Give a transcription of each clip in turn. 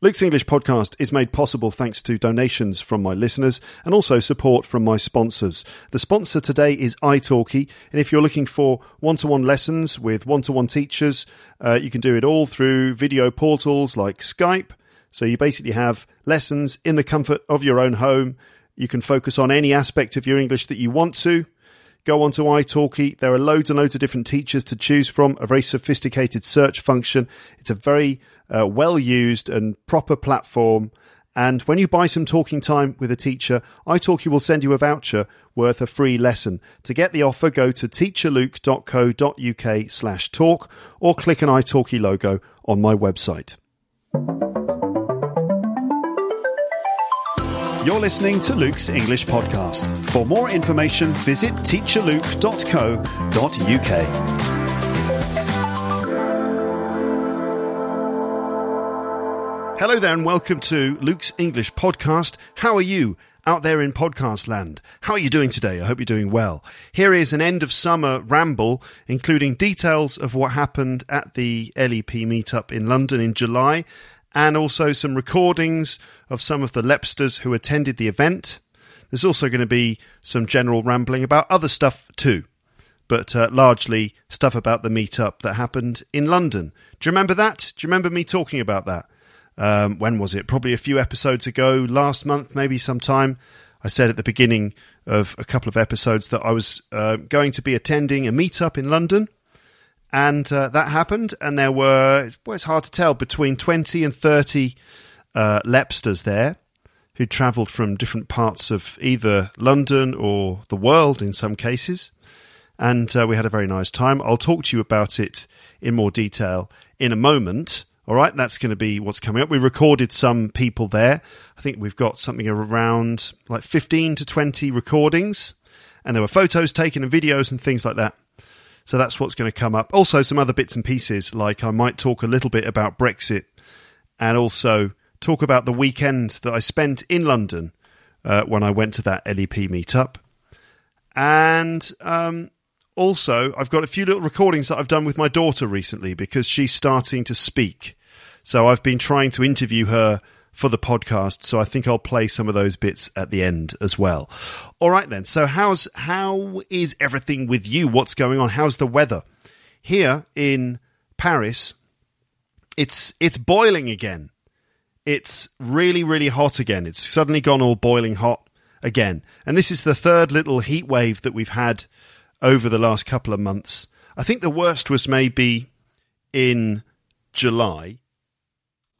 Luke's English podcast is made possible thanks to donations from my listeners and also support from my sponsors. The sponsor today is italki, and if you're looking for one-to-one lessons with one-to-one teachers, uh, you can do it all through video portals like Skype. So you basically have lessons in the comfort of your own home. You can focus on any aspect of your English that you want to. Go on to italki. There are loads and loads of different teachers to choose from, a very sophisticated search function. It's a very uh, well used and proper platform. And when you buy some talking time with a teacher, italki will send you a voucher worth a free lesson. To get the offer, go to teacherluke.co.uk slash talk or click an italki logo on my website. You're listening to Luke's English Podcast. For more information, visit teacherluke.co.uk. Hello there, and welcome to Luke's English Podcast. How are you out there in podcast land? How are you doing today? I hope you're doing well. Here is an end of summer ramble, including details of what happened at the LEP meetup in London in July, and also some recordings of some of the Lepsters who attended the event. There's also going to be some general rambling about other stuff too, but uh, largely stuff about the meetup that happened in London. Do you remember that? Do you remember me talking about that? Um, when was it? Probably a few episodes ago, last month, maybe sometime. I said at the beginning of a couple of episodes that I was uh, going to be attending a meetup in London, and uh, that happened. And there were, well, it's hard to tell, between 20 and 30 uh, Lepsters there who travelled from different parts of either London or the world in some cases. And uh, we had a very nice time. I'll talk to you about it in more detail in a moment. All right, that's going to be what's coming up. We recorded some people there. I think we've got something around like 15 to 20 recordings, and there were photos taken and videos and things like that. So that's what's going to come up. Also, some other bits and pieces, like I might talk a little bit about Brexit and also talk about the weekend that I spent in London uh, when I went to that LEP meetup. And um, also, I've got a few little recordings that I've done with my daughter recently because she's starting to speak. So I've been trying to interview her for the podcast, so I think I'll play some of those bits at the end as well. All right then. So how's how is everything with you? What's going on? How's the weather? Here in Paris, it's it's boiling again. It's really really hot again. It's suddenly gone all boiling hot again. And this is the third little heat wave that we've had over the last couple of months. I think the worst was maybe in July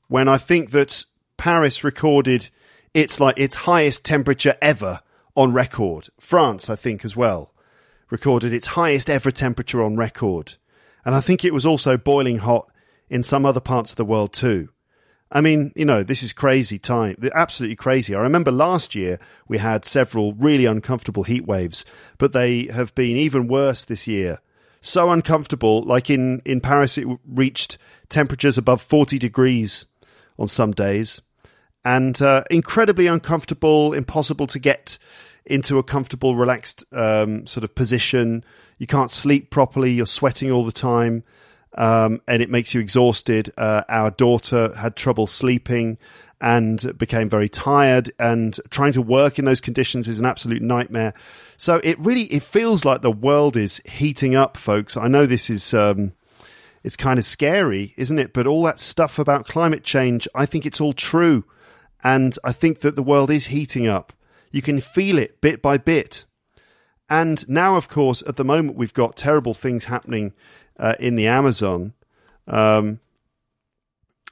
when I think that Paris recorded its like its highest temperature ever on record. France, I think, as well, recorded its highest ever temperature on record. And I think it was also boiling hot in some other parts of the world too. I mean, you know, this is crazy time. Absolutely crazy. I remember last year we had several really uncomfortable heat waves, but they have been even worse this year. So uncomfortable, like in, in Paris, it reached temperatures above 40 degrees on some days, and uh, incredibly uncomfortable, impossible to get into a comfortable, relaxed um, sort of position. You can't sleep properly. You're sweating all the time, um, and it makes you exhausted. Uh, our daughter had trouble sleeping and became very tired and trying to work in those conditions is an absolute nightmare so it really it feels like the world is heating up folks i know this is um, it's kind of scary, isn't it? But all that stuff about climate change, I think it's all true. And I think that the world is heating up. You can feel it bit by bit. And now, of course, at the moment, we've got terrible things happening uh, in the Amazon. Um,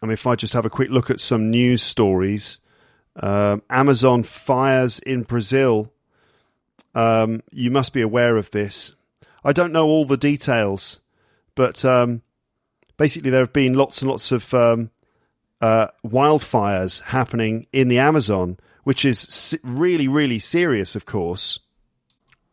I mean, if I just have a quick look at some news stories, um, Amazon fires in Brazil. Um, you must be aware of this. I don't know all the details, but um, basically there have been lots and lots of um, uh, wildfires happening in the Amazon, which is really, really serious, of course.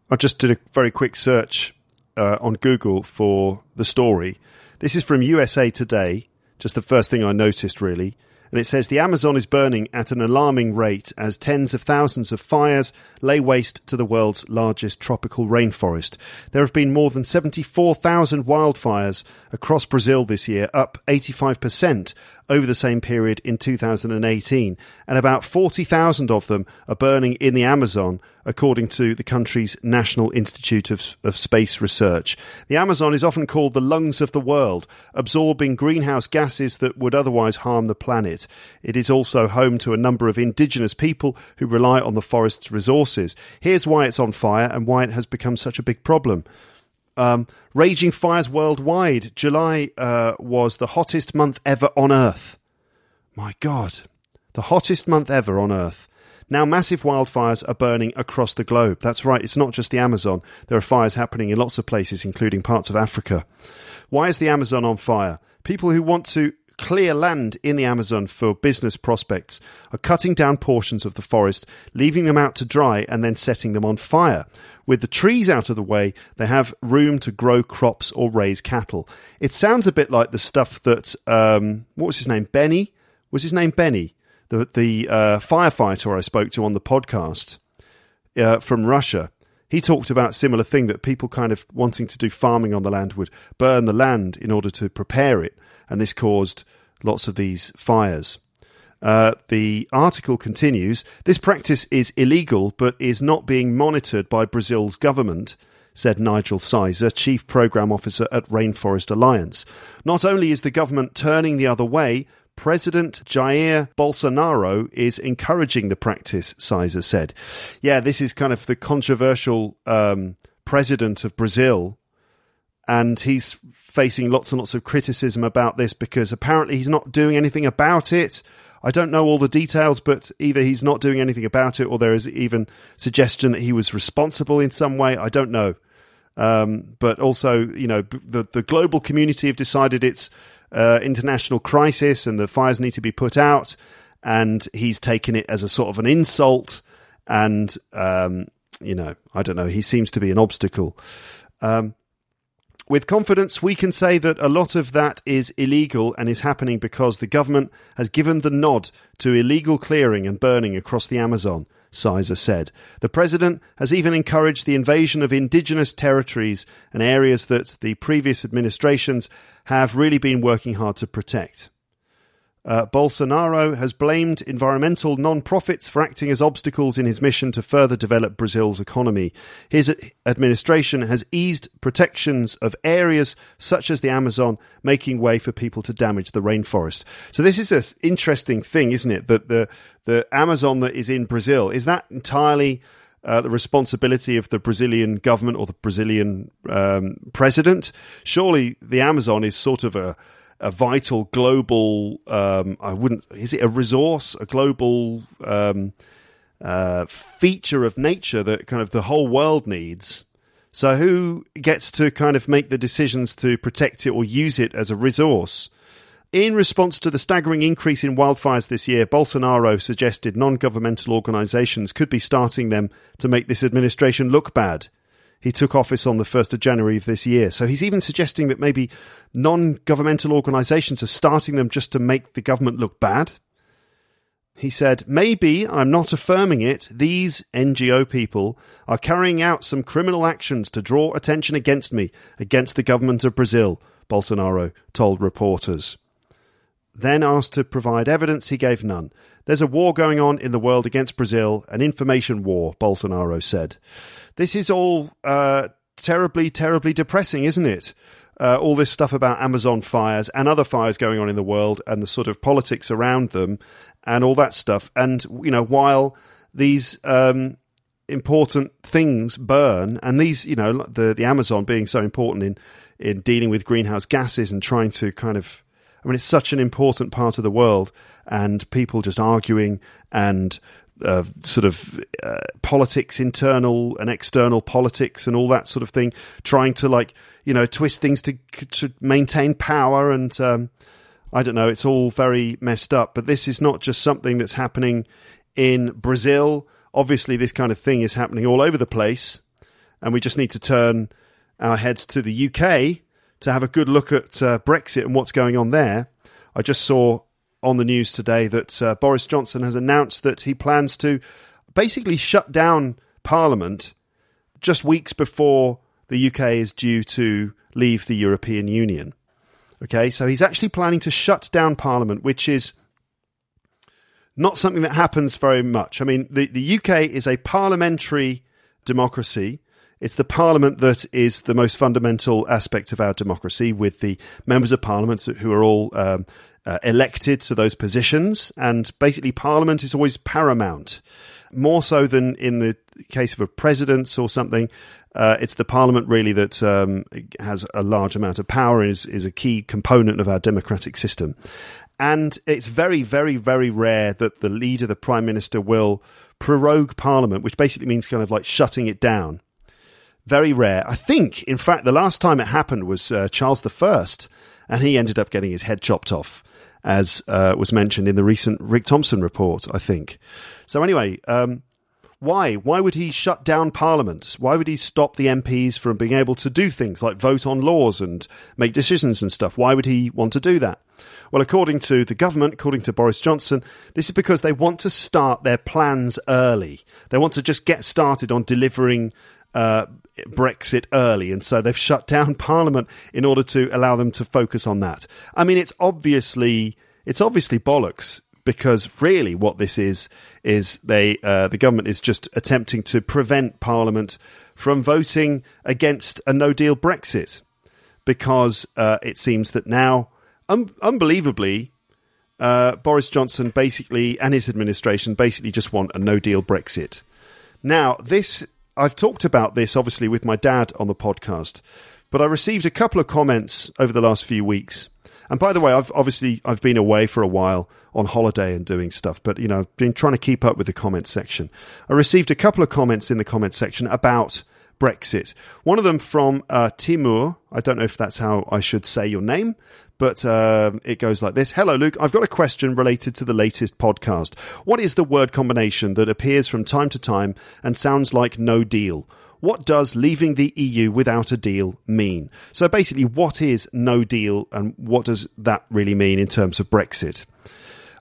I just did a very quick search uh, on Google for the story. This is from USA Today, just the first thing I noticed, really. And it says the Amazon is burning at an alarming rate as tens of thousands of fires lay waste to the world's largest tropical rainforest. There have been more than 74,000 wildfires across Brazil this year, up 85% over the same period in 2018, and about 40,000 of them are burning in the Amazon, according to the country's National Institute of, of, Space Research. The Amazon is often called the lungs of the world, absorbing greenhouse gases that would otherwise harm the planet. It is also home to a number of indigenous people who rely on the forest's resources. Here's why it's on fire and why it has become such a big problem. Um, raging fires worldwide. July uh, was the hottest month ever on Earth. My God, the hottest month ever on Earth. Now, massive wildfires are burning across the globe. That's right, it's not just the Amazon. There are fires happening in lots of places, including parts of Africa. Why is the Amazon on fire? People who want to clear land in the Amazon for business prospects are cutting down portions of the forest, leaving them out to dry, and then setting them on fire. With the trees out of the way, they have room to grow crops or raise cattle. It sounds a bit like the stuff that, um, what was his name? Benny? Was his name Benny? The, the uh, firefighter I spoke to on the podcast uh, from Russia he talked about similar thing that people kind of wanting to do farming on the land would burn the land in order to prepare it and this caused lots of these fires. Uh, the article continues This practice is illegal but is not being monitored by Brazil's government, said Nigel Sizer, Chief Programme Officer at Rainforest Alliance. Not only is the government turning the other way, President Jair Bolsonaro is encouraging the practice, Sizer said. Yeah, this is kind of the controversial um, president of Brazil and he's facing lots and lots of criticism about this because apparently he's not doing anything about it. I don't know all the details, but either he's not doing anything about it or there is even suggestion that he was responsible in some way. I don't know. Um, but also, you know, the, the global community have decided it's uh, international crisis and the fires need to be put out. And he's taken it as a sort of an insult. And, um, you know, I don't know. He seems to be an obstacle. Um, with confidence, we can say that a lot of that is illegal and is happening because the government has given the nod to illegal clearing and burning across the Amazon, Sizer said. The president has even encouraged the invasion of indigenous territories and areas that the previous administrations have really been working hard to protect. Uh, Bolsonaro has blamed environmental non-profits for acting as obstacles in his mission to further develop Brazil's economy. His administration has eased protections of areas such as the Amazon, making way for people to damage the rainforest. So this is an interesting thing, isn't it? That the the Amazon that is in Brazil is that entirely uh, the responsibility of the Brazilian government or the Brazilian um, president. Surely the Amazon is sort of a a vital global. Um, I wouldn't. Is it a resource? A global um, uh, feature of nature that kind of the whole world needs. So who gets to kind of make the decisions to protect it or use it as a resource? In response to the staggering increase in wildfires this year, Bolsonaro suggested non governmental organizations could be starting them to make this administration look bad. He took office on the 1st of January of this year. So he's even suggesting that maybe non governmental organizations are starting them just to make the government look bad. He said, Maybe, I'm not affirming it, these NGO people are carrying out some criminal actions to draw attention against me, against the government of Brazil, Bolsonaro told reporters. Then asked to provide evidence, he gave none. There's a war going on in the world against Brazil, an information war, Bolsonaro said. This is all uh, terribly, terribly depressing, isn't it? Uh, all this stuff about Amazon fires and other fires going on in the world and the sort of politics around them and all that stuff. And, you know, while these um, important things burn and these, you know, the, the Amazon being so important in, in dealing with greenhouse gases and trying to kind of, I mean, it's such an important part of the world and people just arguing and uh, sort of uh, politics, internal and external politics, and all that sort of thing, trying to like you know twist things to to maintain power, and um, I don't know, it's all very messed up. But this is not just something that's happening in Brazil. Obviously, this kind of thing is happening all over the place, and we just need to turn our heads to the UK to have a good look at uh, Brexit and what's going on there. I just saw on the news today that uh, Boris Johnson has announced that he plans to basically shut down Parliament just weeks before the UK is due to leave the European Union. Okay, so he's actually planning to shut down Parliament, which is not something that happens very much. I mean, the, the UK is a parliamentary democracy. It's the parliament that is the most fundamental aspect of our democracy, with the members of parliament who are all um, uh, elected to those positions. And basically, parliament is always paramount, more so than in the case of a president or something. Uh, it's the parliament really that um, has a large amount of power is is a key component of our democratic system. And it's very, very, very rare that the leader, the prime minister, will prorogue parliament, which basically means kind of like shutting it down. Very rare. I think, in fact, the last time it happened was uh, Charles I, and he ended up getting his head chopped off, as uh, was mentioned in the recent Rick Thompson report, I think. So, anyway, um, why? Why would he shut down Parliament? Why would he stop the MPs from being able to do things like vote on laws and make decisions and stuff? Why would he want to do that? Well, according to the government, according to Boris Johnson, this is because they want to start their plans early. They want to just get started on delivering uh, Brexit early, and so they've shut down Parliament in order to allow them to focus on that. I mean, it's obviously it's obviously bollocks because really what this is is they uh, the government is just attempting to prevent Parliament from voting against a No Deal Brexit because uh, it seems that now, un- unbelievably, uh, Boris Johnson basically and his administration basically just want a No Deal Brexit. Now this I've talked about this obviously with my dad on the podcast, but I received a couple of comments over the last few weeks. And by the way, I've obviously I've been away for a while on holiday and doing stuff, but you know, I've been trying to keep up with the comment section. I received a couple of comments in the comment section about Brexit. One of them from uh, Timur. I don't know if that's how I should say your name, but um, it goes like this Hello, Luke. I've got a question related to the latest podcast. What is the word combination that appears from time to time and sounds like no deal? What does leaving the EU without a deal mean? So basically, what is no deal and what does that really mean in terms of Brexit?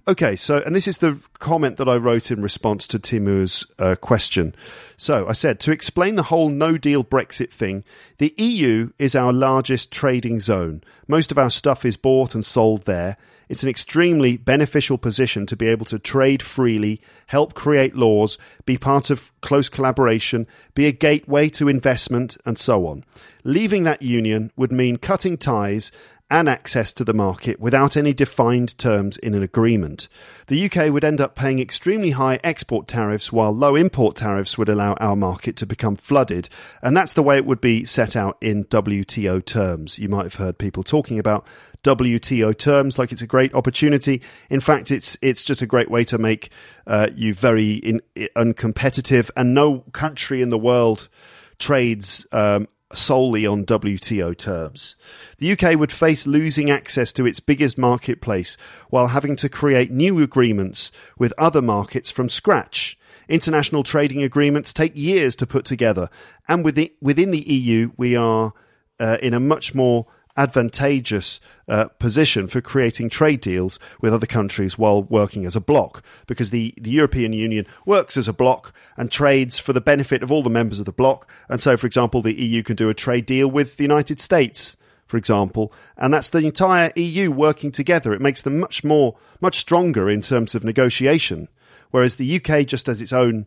Okay, so, and this is the comment that I wrote in response to Timur's uh, question. So I said, to explain the whole no deal Brexit thing, the EU is our largest trading zone. Most of our stuff is bought and sold there. It's an extremely beneficial position to be able to trade freely, help create laws, be part of close collaboration, be a gateway to investment, and so on. Leaving that union would mean cutting ties and access to the market without any defined terms in an agreement. The UK would end up paying extremely high export tariffs while low import tariffs would allow our market to become flooded, and that's the way it would be set out in WTO terms. You might have heard people talking about WTO terms like it's a great opportunity. In fact, it's it's just a great way to make uh, you very in, uncompetitive, and no country in the world trades um, solely on WTO terms. The UK would face losing access to its biggest marketplace while having to create new agreements with other markets from scratch. International trading agreements take years to put together, and within the EU, we are uh, in a much more advantageous uh, position for creating trade deals with other countries while working as a bloc because the, the European Union works as a bloc and trades for the benefit of all the members of the bloc. And so, for example, the EU can do a trade deal with the United States, for example, and that's the entire EU working together. It makes them much more, much stronger in terms of negotiation. Whereas the UK just has its own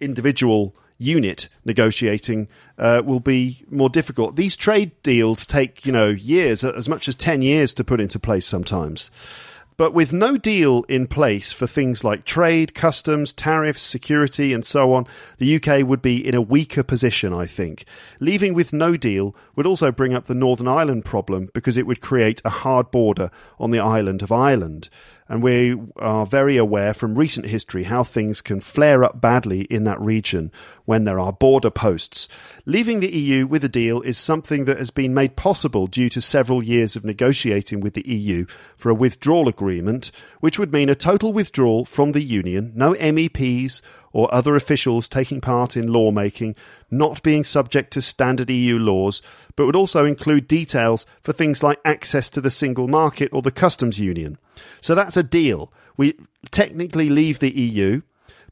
individual unit negotiating uh, will be more difficult. These trade deals take, you know, years, as much as 10 years to put into place sometimes. But with no deal in place for things like trade, customs, tariffs, security, and so on, the UK would be in a weaker position, I think. Leaving with no deal would also bring up the Northern Ireland problem because it would create a hard border on the island of Ireland and we are very aware from recent history how things can flare up badly in that region when there are border posts. Leaving the EU with a deal is something that has been made possible due to several years of negotiating with the EU for a withdrawal agreement, which would mean a total withdrawal from the Union, no MEPs or other officials taking part in lawmaking, not being subject to standard EU laws, but would also include details for things like access to the single market or the customs union. So that's a deal. We technically leave the EU,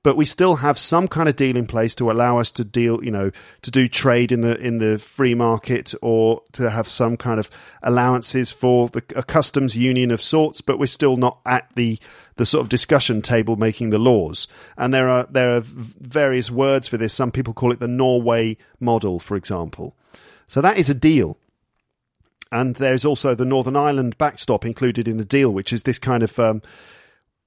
but we still have some kind of deal in place to allow us to deal, you know, to do trade in the in the free market or to have some kind of allowances for the, a customs union of sorts. But we're still not at the the sort of discussion table making the laws. And there are there are various words for this. Some people call it the Norway model, for example. So that is a deal. And there's also the Northern Ireland backstop included in the deal, which is this kind of um,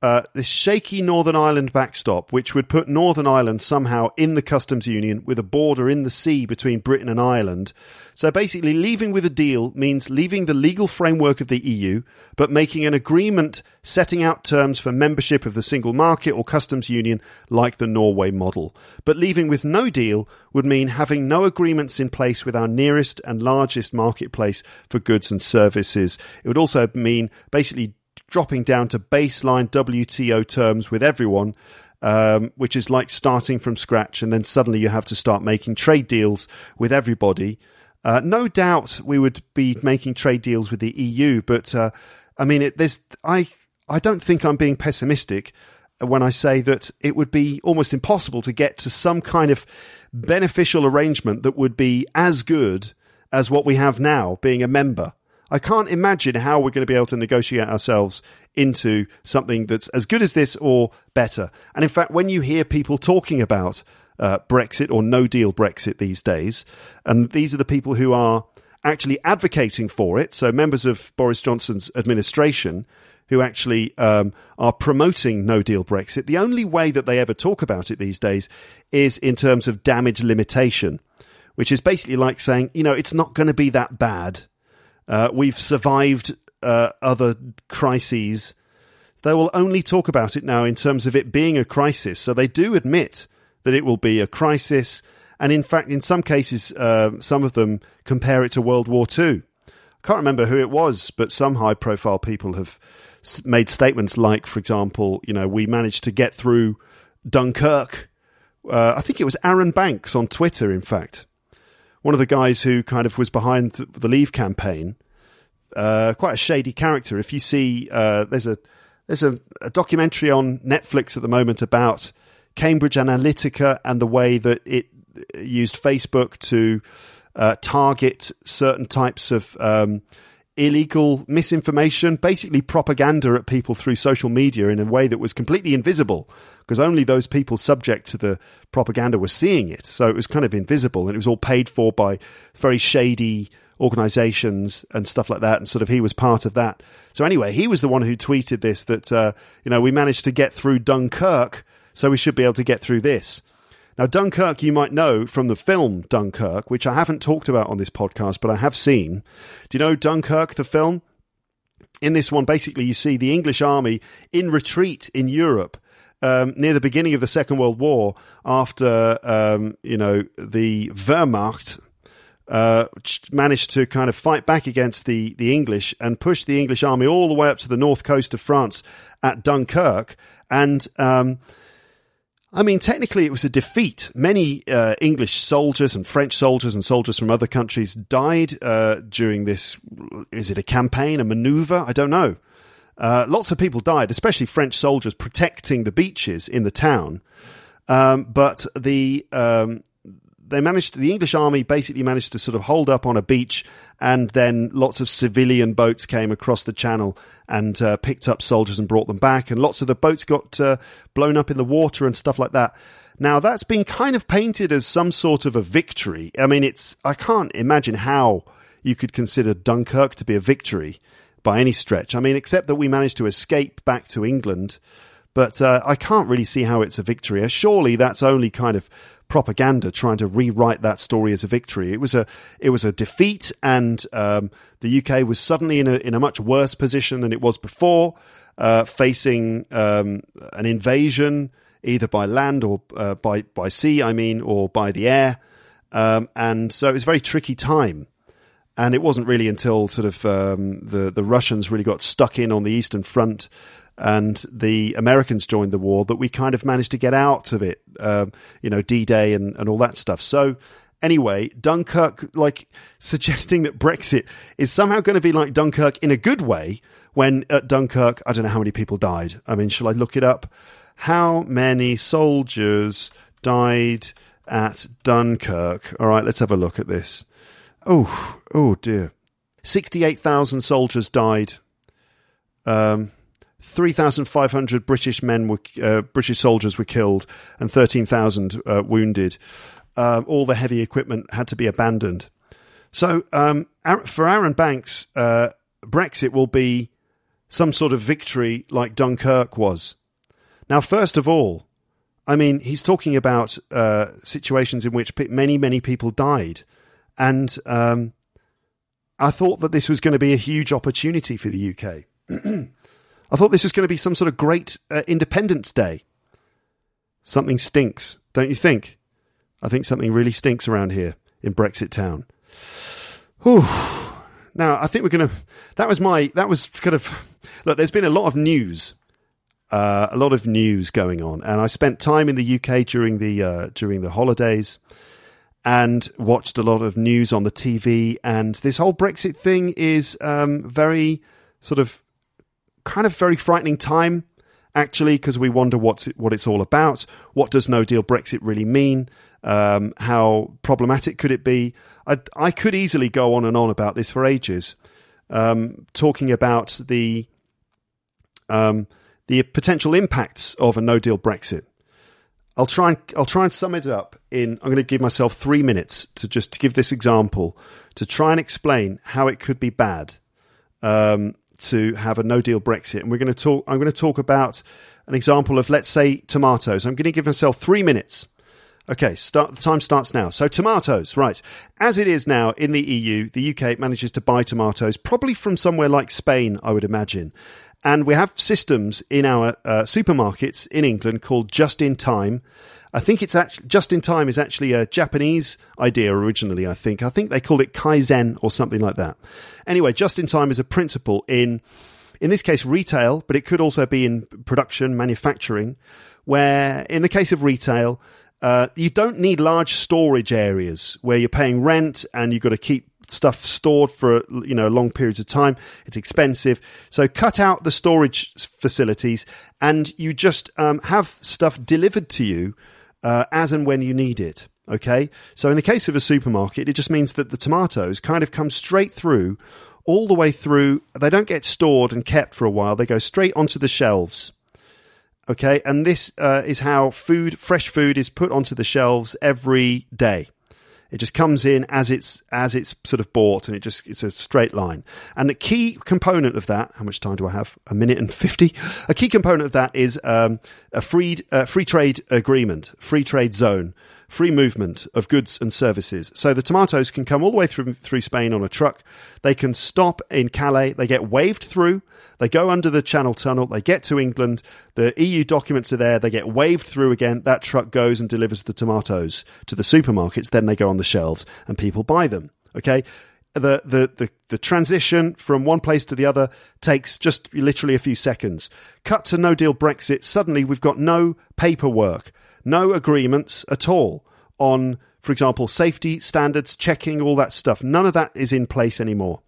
uh, this shaky Northern Ireland backstop, which would put Northern Ireland somehow in the customs union with a border in the sea between Britain and Ireland. So basically, leaving with a deal means leaving the legal framework of the EU, but making an agreement setting out terms for membership of the single market or customs union like the Norway model. But leaving with no deal would mean having no agreements in place with our nearest and largest marketplace for goods and services. It would also mean basically dropping down to baseline WTO terms with everyone, um, which is like starting from scratch, and then suddenly you have to start making trade deals with everybody. Uh, no doubt we would be making trade deals with the EU, but uh, I mean, it, there's I I don't think I'm being pessimistic when I say that it would be almost impossible to get to some kind of beneficial arrangement that would be as good as what we have now, being a member. I can't imagine how we're going to be able to negotiate ourselves into something that's as good as this or better. And in fact, when you hear people talking about uh, Brexit or no deal Brexit these days, and these are the people who are actually advocating for it, so members of Boris Johnson's administration who actually um, are promoting no deal Brexit, the only way that they ever talk about it these days is in terms of damage limitation, which is basically like saying, you know, it's not going to be that bad uh, we've survived uh, other crises. They will only talk about it now in terms of it being a crisis. So they do admit that it will be a crisis. And in fact, in some cases, uh, some of them compare it to World War II. I can't remember who it was, but some high profile people have made statements like, for example, you know, we managed to get through Dunkirk. Uh, I think it was Arron Banks on Twitter, in fact one of the guys who kind of was behind the Leave campaign. Uh, quite a shady character. If you see, uh, there's a there's a, a, documentary on Netflix at the moment about Cambridge Analytica and the way that it used Facebook to uh, target certain types of um, illegal misinformation, basically propaganda at people through social media in a way that was completely invisible because only those people subject to the propaganda were seeing it. So it was kind of invisible and it was all paid for by very shady organizations and stuff like that. And sort of he was part of that. So anyway, he was the one who tweeted this that, uh, you know, we managed to get through Dunkirk, so we should be able to get through this. Now, Dunkirk, you might know from the film Dunkirk, which I haven't talked about on this podcast, but I have seen. Do you know Dunkirk, the film? In this one, basically, you see the English army in retreat in Europe um, near the beginning of the Second World War, after um, you know the Wehrmacht uh, managed to kind of fight back against the the English and push the English army all the way up to the north coast of France at Dunkirk, and um, I mean, technically, it was a defeat. Many uh, English soldiers and French soldiers and soldiers from other countries died uh, during this. Is it a campaign, a maneuver? I don't know. Uh, lots of people died, especially French soldiers protecting the beaches in the town. Um, but the um, they managed the English army basically managed to sort of hold up on a beach, and then lots of civilian boats came across the channel and uh, picked up soldiers and brought them back, and lots of the boats got uh, blown up in the water and stuff like that. Now that's been kind of painted as some sort of a victory. I mean, it's I can't imagine how you could consider Dunkirk to be a victory by any stretch. I mean, except that we managed to escape back to England, but uh, I can't really see how it's a victory. Surely that's only kind of propaganda trying to rewrite that story as a victory. It was a it was a defeat, and um, the UK was suddenly in a in a much worse position than it was before, uh, facing um, an invasion either by land or uh, by by sea. I mean, or by the air, um, and so it was a very tricky time. And it wasn't really until sort of um, the the Russians really got stuck in on the Eastern Front and the Americans joined the war that we kind of managed to get out of it, um, you know, D Day and, and all that stuff. So, anyway, Dunkirk, like suggesting that Brexit is somehow going to be like Dunkirk in a good way, when at Dunkirk, I don't know how many people died. I mean, shall I look it up? How many soldiers died at Dunkirk? All right, let's have a look at this. Oh, oh dear. 68,000 soldiers died. Um, 3,500 British men were uh, British soldiers were killed and 13,000 uh, wounded. Um, all the heavy equipment had to be abandoned. So um, for Arron Banks, uh, Brexit will be some sort of victory like Dunkirk was. Now, first of all, I mean, he's talking about uh, situations in which many, many people died. And um, I thought that this was going to be a huge opportunity for the UK. I thought this was going to be some sort of great uh, Independence Day. Something stinks, don't you think? I think something really stinks around here in Brexit Town. Whew. Now, I think we're going to. That was my. That was kind of. Look, there's been a lot of news, uh, a lot of news going on, and I spent time in the UK during the uh, during the holidays, and watched a lot of news on the TV. And this whole Brexit thing is um, very sort of kind of very frightening time, actually, because we wonder what's it, what it's all about. What does no deal Brexit really mean? Um, how problematic could it be? I, I, could easily go on and on about this for ages, um, talking about the um, the potential impacts of a no deal Brexit. I'll try and I'll try and sum it up in. I'm going to give myself three minutes to just to give this example to try and explain how it could be bad. Um, to have a no deal Brexit. And we're going to talk, I'm going to talk about an example of, let's say, tomatoes. I'm going to give myself three minutes. Okay, start, the time starts now. So, tomatoes, right. As it is now in the EU, the UK manages to buy tomatoes, probably from somewhere like Spain, I would imagine. And we have systems in our uh, supermarkets in England called Just in Time. I think it's actually just in time is actually a Japanese idea originally. I think I think they called it kaizen or something like that. Anyway, just in time is a principle in in this case retail, but it could also be in production, manufacturing, where in the case of retail, uh, you don't need large storage areas where you're paying rent and you've got to keep stuff stored for you know long periods of time it's expensive so cut out the storage facilities and you just um, have stuff delivered to you uh, as and when you need it. Okay, so in the case of a supermarket, it just means that the tomatoes kind of come straight through, all the way through. They don't get stored and kept for a while; they go straight onto the shelves. Okay, and this uh, is how food, fresh food, is put onto the shelves every day. It just comes in as it's as it's sort of bought, and it just it's a straight line. And the key component of that, how much time do I have? A minute and fifty. A key component of that is um, a free uh, free trade agreement, free trade zone free movement of goods and services. So the tomatoes can come all the way through through Spain on a truck. They can stop in Calais. They get waved through. They go under the Channel Tunnel. They get to England. The EU documents are there. They get waved through again. That truck goes and delivers the tomatoes to the supermarkets. Then they go on the shelves and people buy them. Okay. The, the, the, the transition from one place to the other takes just literally a few seconds. Cut to no deal Brexit. Suddenly we've got no paperwork no agreements at all on, for example, safety standards, checking, all that stuff. None of that is in place anymore.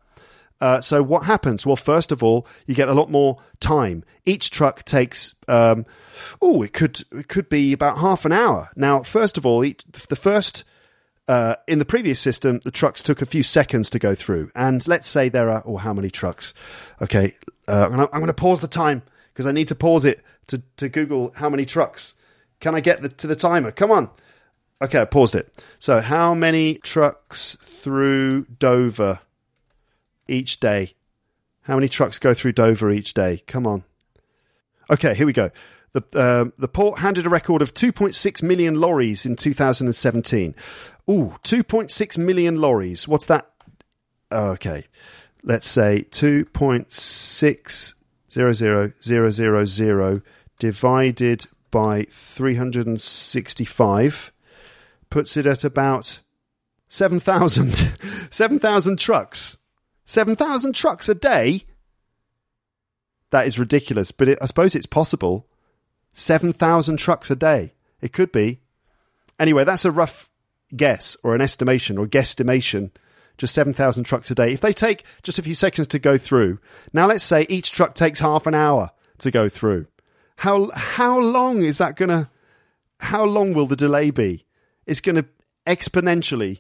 Uh, so what happens? Well, first of all, you get a lot more time. Each truck takes, um, oh, it could it could be about half an hour. Now, first of all, each, the first uh, in the previous system, the trucks took a few seconds to go through. And let's say there are, oh, how many trucks? Okay, uh, I'm going to pause the time because I need to pause it to, to Google how many trucks can I get the, to the timer? Come on. Okay, I paused it. So, how many trucks through Dover each day? How many trucks go through Dover each day? Come on. Okay, here we go. The, uh, the port handed a record of 2.6 million lorries in 2017. Ooh, 2.6 million lorries. What's that? Okay. Let's say 2.600000 divided by 365 puts it at about 7,000. 7,000 trucks. 7,000 trucks a day? That is ridiculous, but it, I suppose it's possible. 7,000 trucks a day. It could be. Anyway, that's a rough guess or an estimation or guesstimation. Just 7,000 trucks a day. If they take just a few seconds to go through, now let's say each truck takes half an hour to go through. How, how long is that to, how long will the delay be? It's going to exponentially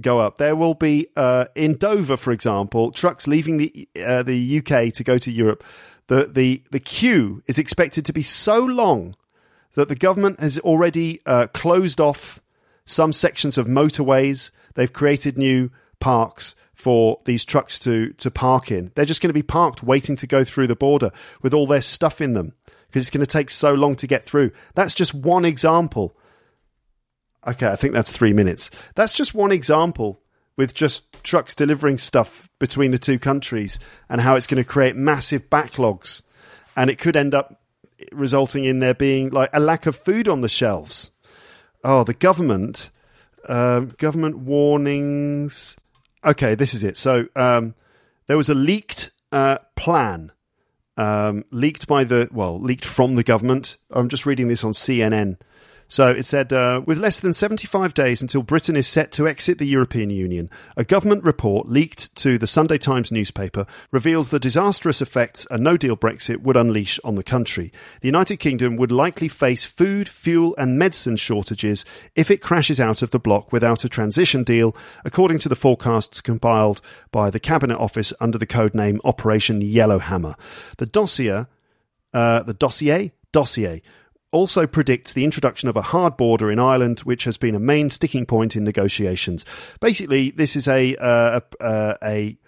go up. There will be uh, in Dover, for example, trucks leaving the uh, the UK to go to Europe. The the the queue is expected to be so long that the government has already uh, closed off some sections of motorways. They've created new parks for these trucks to to park in. They're just going to be parked waiting to go through the border with all their stuff in them because it's going to take so long to get through. That's just one example Okay, I think that's three minutes. That's just one example with just trucks delivering stuff between the two countries and how it's going to create massive backlogs. And it could end up resulting in there being like a lack of food on the shelves. Oh, the government, um, government warnings. Okay, this is it. So um, there was a leaked uh, plan, um, leaked by the, well, leaked from the government. I'm just reading this on CNN. So it said, uh, with less than 75 days until Britain is set to exit the European Union, a government report leaked to the Sunday Times newspaper reveals the disastrous effects a no deal Brexit would unleash on the country. The United Kingdom would likely face food, fuel, and medicine shortages if it crashes out of the bloc without a transition deal, according to the forecasts compiled by the Cabinet Office under the code name Operation Yellowhammer. The dossier, uh, the dossier, dossier also predicts the introduction of a hard border in Ireland, which has been a main sticking point in negotiations. Basically, this is a uh, a, a,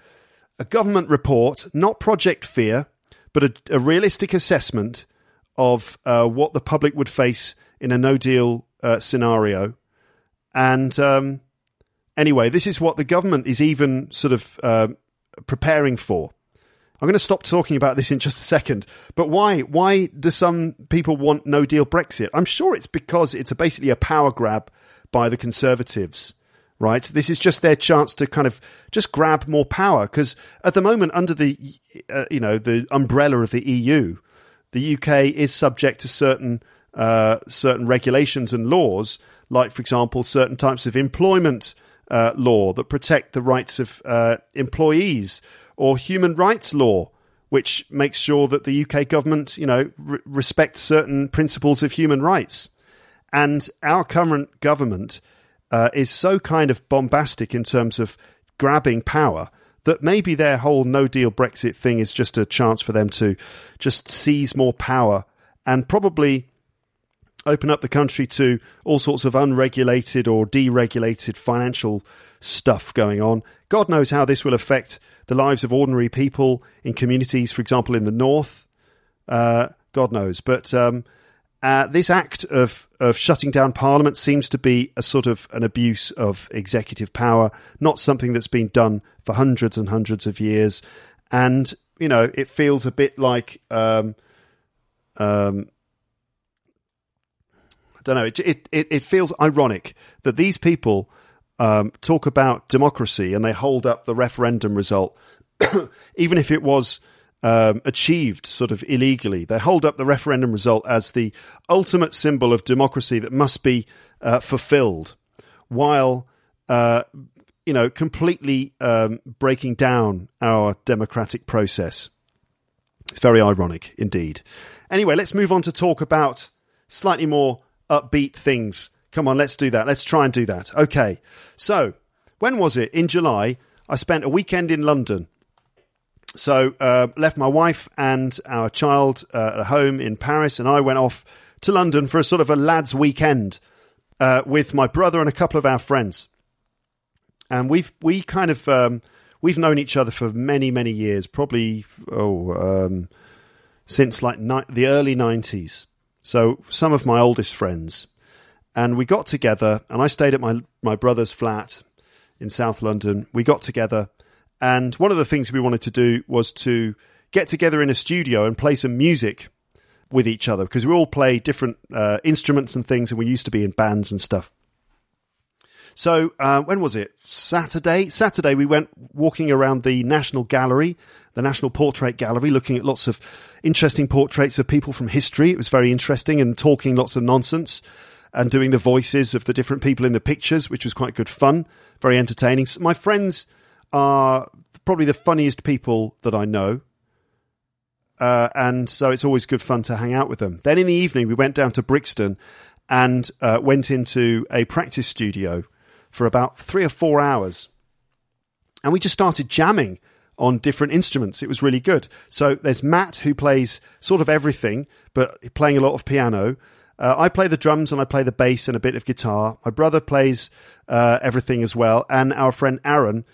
a government report, not Project Fear, but a, a realistic assessment of uh, what the public would face in a No Deal uh, scenario. And um, anyway, this is what the government is even sort of uh, preparing for. I'm going to stop talking about this in just a second. But why? Why do some people want no deal Brexit? I'm sure it's because it's a basically a power grab by the Conservatives, right? This is just their chance to kind of just grab more power because at the moment, under the uh, you know the umbrella of the EU, the UK is subject to certain uh, certain regulations and laws, like for example, certain types of employment uh, law that protect the rights of uh, employees or human rights law, which makes sure that the UK government, you know, re- respects certain principles of human rights. And our current government uh, is so kind of bombastic in terms of grabbing power that maybe their whole no deal Brexit thing is just a chance for them to just seize more power and probably open up the country to all sorts of unregulated or deregulated financial stuff going on. God knows how this will affect the lives of ordinary people in communities, for example, in the north. Uh, God knows. But um, uh, this act of, of shutting down Parliament seems to be a sort of an abuse of executive power, not something that's been done for hundreds and hundreds of years. And, you know, it feels a bit like. Um, um, don't know. It, it, it feels ironic that these people um, talk about democracy and they hold up the referendum result, even if it was um, achieved sort of illegally. They hold up the referendum result as the ultimate symbol of democracy that must be uh, fulfilled, while uh, you know completely um, breaking down our democratic process. It's very ironic indeed. Anyway, let's move on to talk about slightly more upbeat things Come on, let's do that. Let's try and do that. Okay. So, when was it? In July, I spent a weekend in London. So, uh, left my wife and our child uh, at home in Paris, and I went off to London for a sort of a lads' weekend uh, with my brother and a couple of our friends. And we've we kind of um, we've known each other for many, many years, probably oh, um, since like ni- the early nineties. So some of my oldest friends, and we got together, and I stayed at my my brother's flat in South London. We got together, and one of the things we wanted to do was to get together in a studio and play some music with each other because we all play different uh, instruments and things, and we used to be in bands and stuff. So uh, when was it? Saturday. Saturday we went walking around the National Gallery, the National Portrait Gallery, looking at lots of interesting portraits of people from history. It was very interesting and talking lots of nonsense and doing the voices of the different people in the pictures, which was quite good fun, very entertaining. My friends are probably the funniest people that I know. Uh, and so it's always good fun to hang out with them. Then in the evening, we went down to Brixton and uh, went into a practice studio for about three or four hours. And we just started jamming on different instruments. It was really good. So there's Matt, who plays sort of everything, but playing a lot of piano. Uh, I play the drums and I play the bass and a bit of guitar. My brother plays uh, everything as well. And our friend Aaron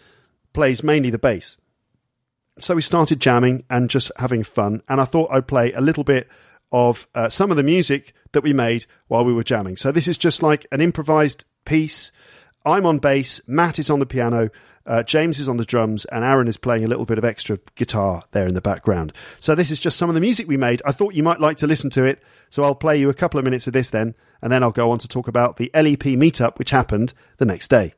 plays mainly the bass. So we started jamming and just having fun. And I thought I'd play a little bit of uh, some of the music that we made while we were jamming. So this is just like an improvised piece. I'm on bass, Matt is on the piano, uh, James is on the drums, and Aaron is playing a little bit of extra guitar there in the background. So this is just some of the music we made. I thought you might like to listen to it, so I'll play you a couple of minutes of this then, and then I'll go on to talk about the LEP meetup, which happened the next day.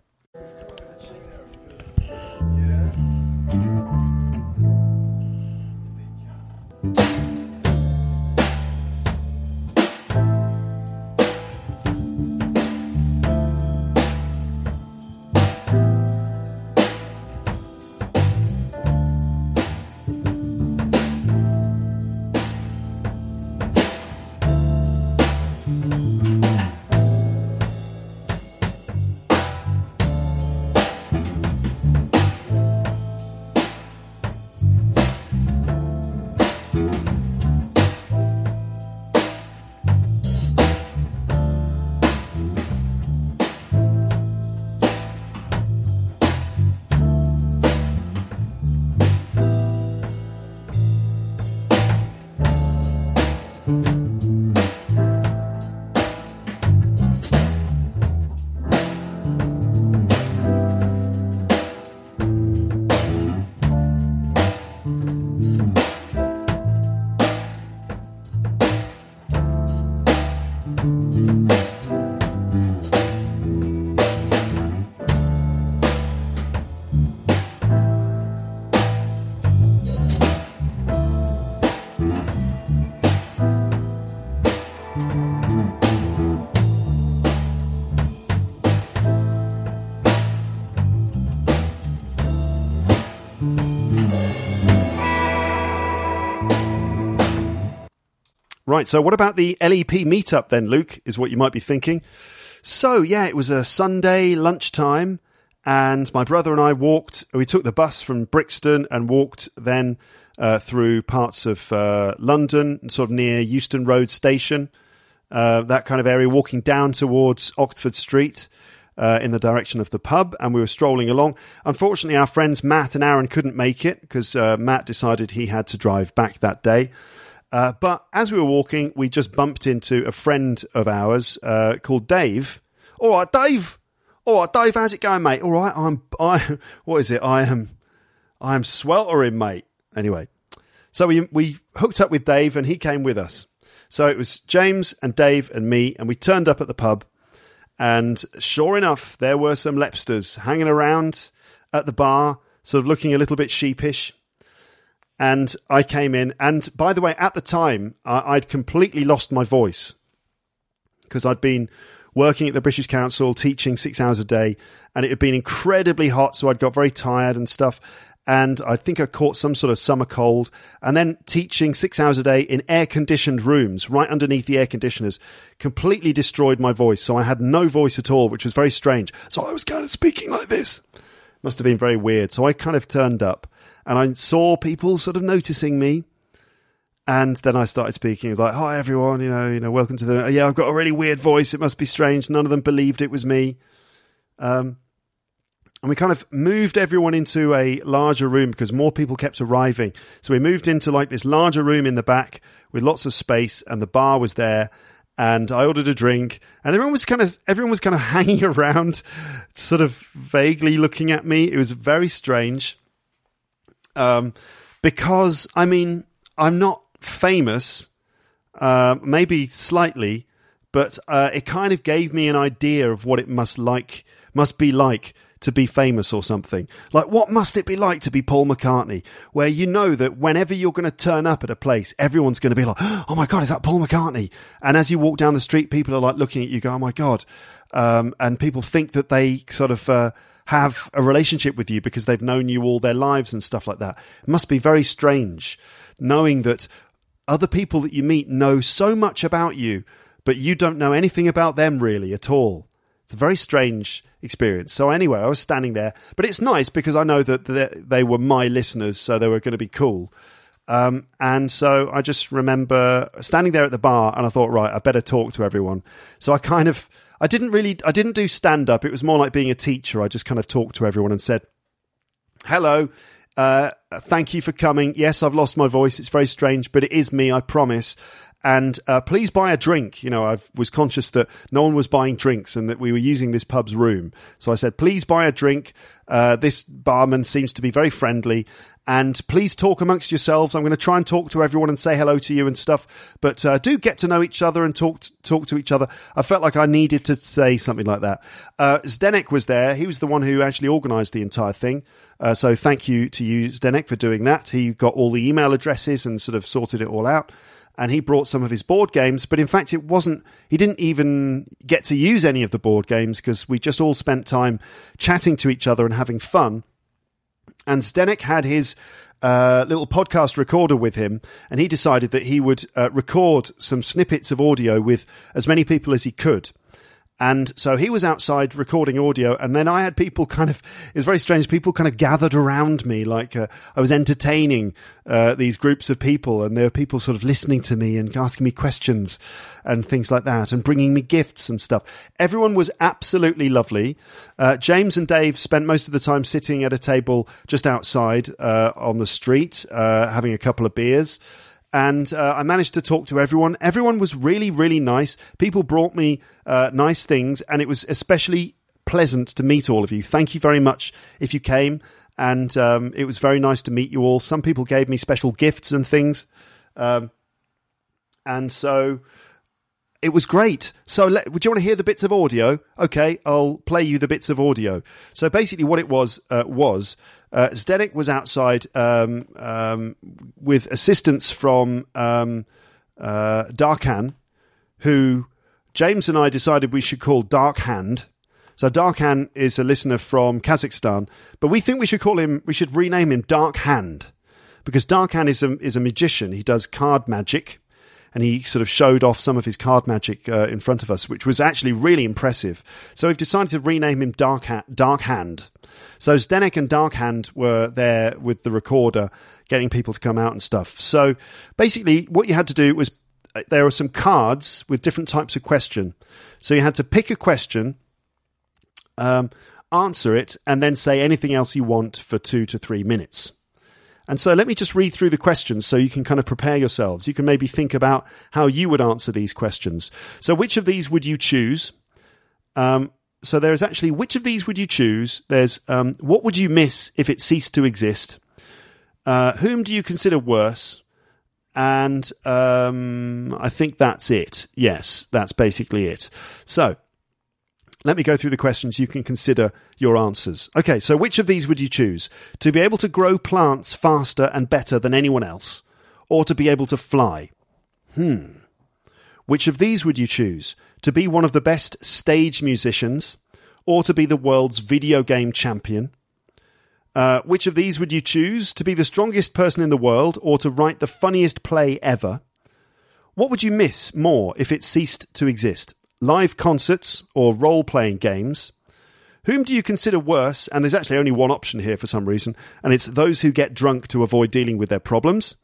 Right, so what about the LEP meetup then, Luke, is what you might be thinking. So, yeah, it was a Sunday lunchtime, and my brother and I walked, we took the bus from Brixton and walked then uh, through parts of uh, London, sort of near Euston Road Station, uh, that kind of area, walking down towards Oxford Street. Uh, in the direction of the pub, and we were strolling along. Unfortunately, our friends Matt and Aaron couldn't make it because uh, Matt decided he had to drive back that day. Uh, but as we were walking, we just bumped into a friend of ours uh, called Dave. All right, Dave. All right, Dave. How's it going, mate? All right. I'm. I. What is it? I am. I am sweltering, mate. Anyway, so we we hooked up with Dave, and he came with us. So it was James and Dave and me, and we turned up at the pub. And sure enough, there were some Lepsters hanging around at the bar, sort of looking a little bit sheepish and I came in. And by the way, at the time, I'd completely lost my voice because I'd been working at the British Council, teaching six hours a day, and it had been incredibly hot, so I'd got very tired and stuff. And I think I caught some sort of summer cold. And then teaching six hours a day in air conditioned rooms, right underneath the air conditioners, completely destroyed my voice. So I had no voice at all, which was very strange. So I was kind of speaking like this. Must have been very weird. So I kind of turned up and I saw people sort of noticing me. And then I started speaking. I was like, "Hi, everyone! You know, you know, welcome to the. Yeah, I've got a really weird voice. It must be strange. None of them believed it was me." Um, and we kind of moved everyone into a larger room because more people kept arriving. So we moved into like this larger room in the back with lots of space, and the bar was there. And I ordered a drink, and everyone was kind of everyone was kind of hanging around, sort of vaguely looking at me. It was very strange, um, because I mean I'm not famous, uh, maybe slightly, but uh, it kind of gave me an idea of what it must like must be like to be famous or something. Like, what must it be like to be Paul McCartney, where you know that whenever you're going to turn up at a place, everyone's going to be like, oh my God, is that Paul McCartney? And as you walk down the street, people are like looking at you, go, oh my God. Um, and people think that they sort of, uh, have a relationship with you because they've known you all their lives and stuff like that. It must be very strange knowing that other people that you meet know so much about you, but you don't know anything about them really at all. It's a very strange experience. So anyway, I was standing there, but it's nice because I know that they were my listeners, so they were going to be cool. Um, and so I just remember standing there at the bar, and I thought, right, I better talk to everyone. So I kind of, I didn't really, I didn't do stand up. It was more like being a teacher. I just kind of talked to everyone and said, "Hello, uh, thank you for coming. Yes, I've lost my voice. It's very strange, but it is me. I promise and uh, please buy a drink. You know, I was conscious that no one was buying drinks and that we were using this pub's room. So I said, please buy a drink. Uh, this barman seems to be very friendly. And please talk amongst yourselves. I'm going to try and talk to everyone and say hello to you and stuff. But uh, do get to know each other and talk talk to each other. I felt like I needed to say something like that. Uh, Zdenek was there. He was the one who actually organised the entire thing. Uh, so thank you to you, Zdenek, for doing that. He got all the email addresses and sort of sorted it all out and he brought some of his board games. But in fact, it wasn't, he didn't even get to use any of the board games because we just all spent time chatting to each other and having fun. And Zdenek had his uh, little podcast recorder with him, and he decided that he would uh, record some snippets of audio with as many people as he could. And so he was outside recording audio, and then I had people kind of, it's very strange, people kind of gathered around me, like uh, I was entertaining uh, these groups of people, and there were people sort of listening to me and asking me questions and things like that, and bringing me gifts and stuff. Everyone was absolutely lovely. Uh, James and Dave spent most of the time sitting at a table just outside uh, on the street, uh, having a couple of beers and uh, I managed to talk to everyone. Everyone was really, really nice. People brought me uh, nice things, and it was especially pleasant to meet all of you. Thank you very much if you came, and um, it was very nice to meet you all. Some people gave me special gifts and things, um, and so it was great. So, let, would you want to hear the bits of audio? Okay, I'll play you the bits of audio. So, basically, what it was uh, was uh, Zdenek was outside um, um, with assistance from um, uh, Darkhan, who James and I decided we should call Dark Hand. So Darkhan is a listener from Kazakhstan, but we think we should call him. We should rename him Dark Hand because Darkhan is a is a magician. He does card magic and he sort of showed off some of his card magic uh, in front of us, which was actually really impressive. So we've decided to rename him Dark, ha- Dark Hand. So Zdenek and Dark Hand were there with the recorder, getting people to come out and stuff. So basically, what you had to do was uh, there were some cards with different types of question. So you had to pick a question, um, answer it, and then say anything else you want for two to three minutes. And so let me just read through the questions so you can kind of prepare yourselves. You can maybe think about how you would answer these questions. So, which of these would you choose? Um, so, there is actually which of these would you choose? There's um, what would you miss if it ceased to exist? Uh, whom do you consider worse? And um, I think that's it. Yes, that's basically it. So, let me go through the questions. You can consider your answers. Okay, so which of these would you choose? To be able to grow plants faster and better than anyone else, or to be able to fly? Hmm. Which of these would you choose? To be one of the best stage musicians, or to be the world's video game champion? Uh, which of these would you choose? To be the strongest person in the world, or to write the funniest play ever? What would you miss more if it ceased to exist? Live concerts, or role playing games? Whom do you consider worse? And there's actually only one option here for some reason, and it's those who get drunk to avoid dealing with their problems.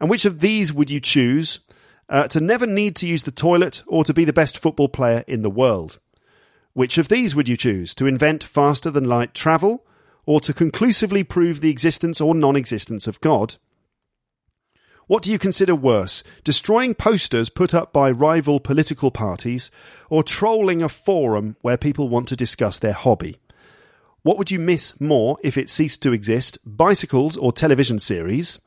And which of these would you choose? Uh, to never need to use the toilet or to be the best football player in the world? Which of these would you choose? To invent faster than light travel, or to conclusively prove the existence or non existence of God? What do you consider worse, destroying posters put up by rival political parties, or trolling a forum where people want to discuss their hobby? What would you miss more if it ceased to exist, bicycles or television series?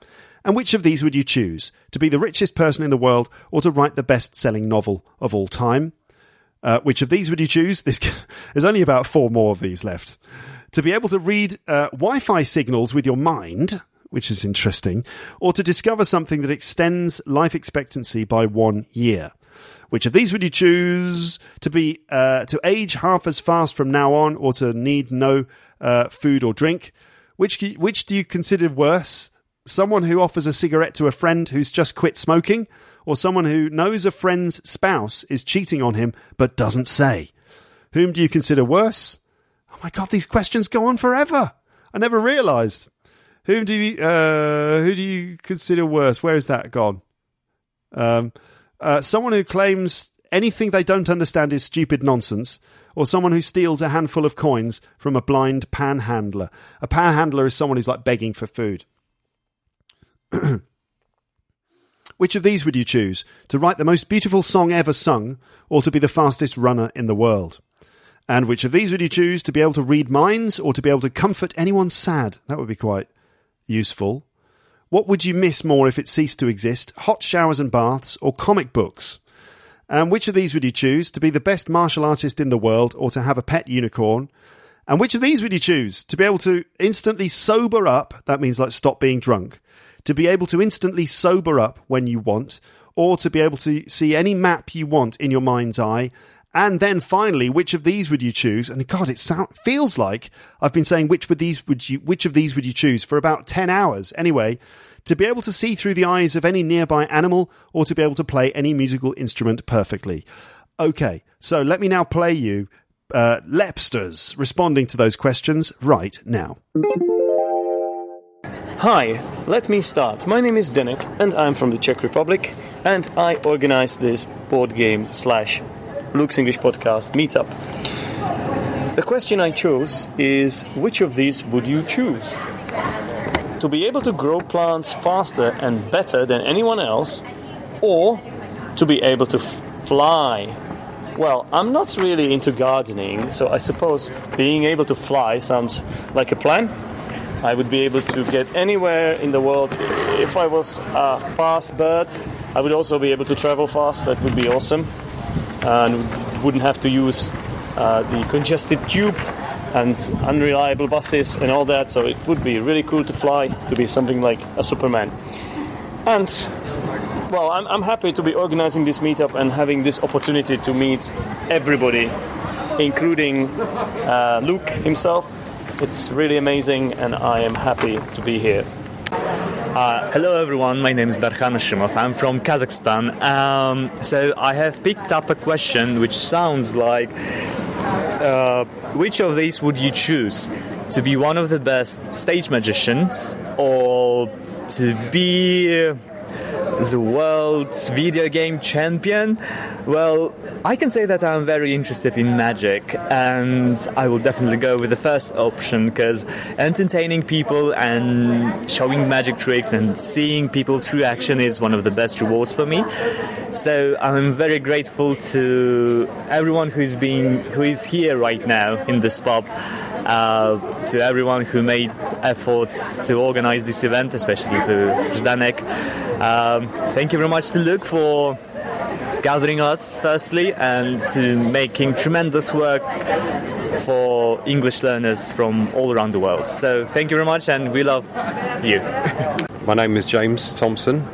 And which of these would you choose? To be the richest person in the world or to write the best selling novel of all time? Uh, which of these would you choose? This, there's only about four more of these left. To be able to read uh, Wi Fi signals with your mind, which is interesting, or to discover something that extends life expectancy by one year. Which of these would you choose to be uh, to age half as fast from now on, or to need no uh, food or drink? Which which do you consider worse? Someone who offers a cigarette to a friend who's just quit smoking, or someone who knows a friend's spouse is cheating on him but doesn't say? Whom do you consider worse? Oh my god, these questions go on forever. I never realised. Whom do you uh, who do you consider worse? Where is that gone? Um, uh, someone who claims anything they don't understand is stupid nonsense, or someone who steals a handful of coins from a blind panhandler. A panhandler is someone who's like begging for food. Which of these would you choose? To write the most beautiful song ever sung, or to be the fastest runner in the world? And which of these would you choose? To be able to read minds, or to be able to comfort anyone sad? That would be quite useful. What would you miss more if it ceased to exist? Hot showers and baths or comic books? And which of these would you choose? To be the best martial artist in the world or to have a pet unicorn? And which of these would you choose? To be able to instantly sober up, that means like stop being drunk, to be able to instantly sober up when you want, or to be able to see any map you want in your mind's eye, and then finally, which of these would you choose? And God, it sound, feels like I've been saying which would these would you which of these would you choose for about ten hours. Anyway, to be able to see through the eyes of any nearby animal, or to be able to play any musical instrument perfectly. Okay, so let me now play you uh, Lepsters responding to those questions right now. Hi, let me start. My name is Zdenek, and I'm from the Czech Republic, and I organize this board game slash Luke's English Podcast meetup. The question I chose is which of these would you choose? To be able to grow plants faster and better than anyone else, or to be able to fly? Well, I'm not really into gardening, so I suppose being able to fly sounds like a plan. I would be able to get anywhere in the world. If I was a fast bird, I would also be able to travel fast. That would be awesome and wouldn't have to use uh, the congested tube and unreliable buses and all that. So it would be really cool to fly, to be something like a Superman. And well, I'm, I'm happy to be organizing this meetup and having this opportunity to meet everybody, including uh, Luke himself. It's really amazing, and I am happy to be here. Uh, hello everyone, my name is Darkhan Shimov. I'm from Kazakhstan. Um, so I have picked up a question which sounds like uh, which of these would you choose? To be one of the best stage magicians or to be the world's video game champion? Well, I can say that I'm very interested in magic, and I will definitely go with the first option because entertaining people and showing magic tricks and seeing people through action is one of the best rewards for me. So I'm very grateful to everyone who's being who is here right now in this pub. Uh, to everyone who made efforts to organize this event, especially to Zdenek. Um, thank you very much to Luke for gathering us, firstly, and to making tremendous work for English learners from all around the world. So thank you very much, and we love you. My name is James Thompson.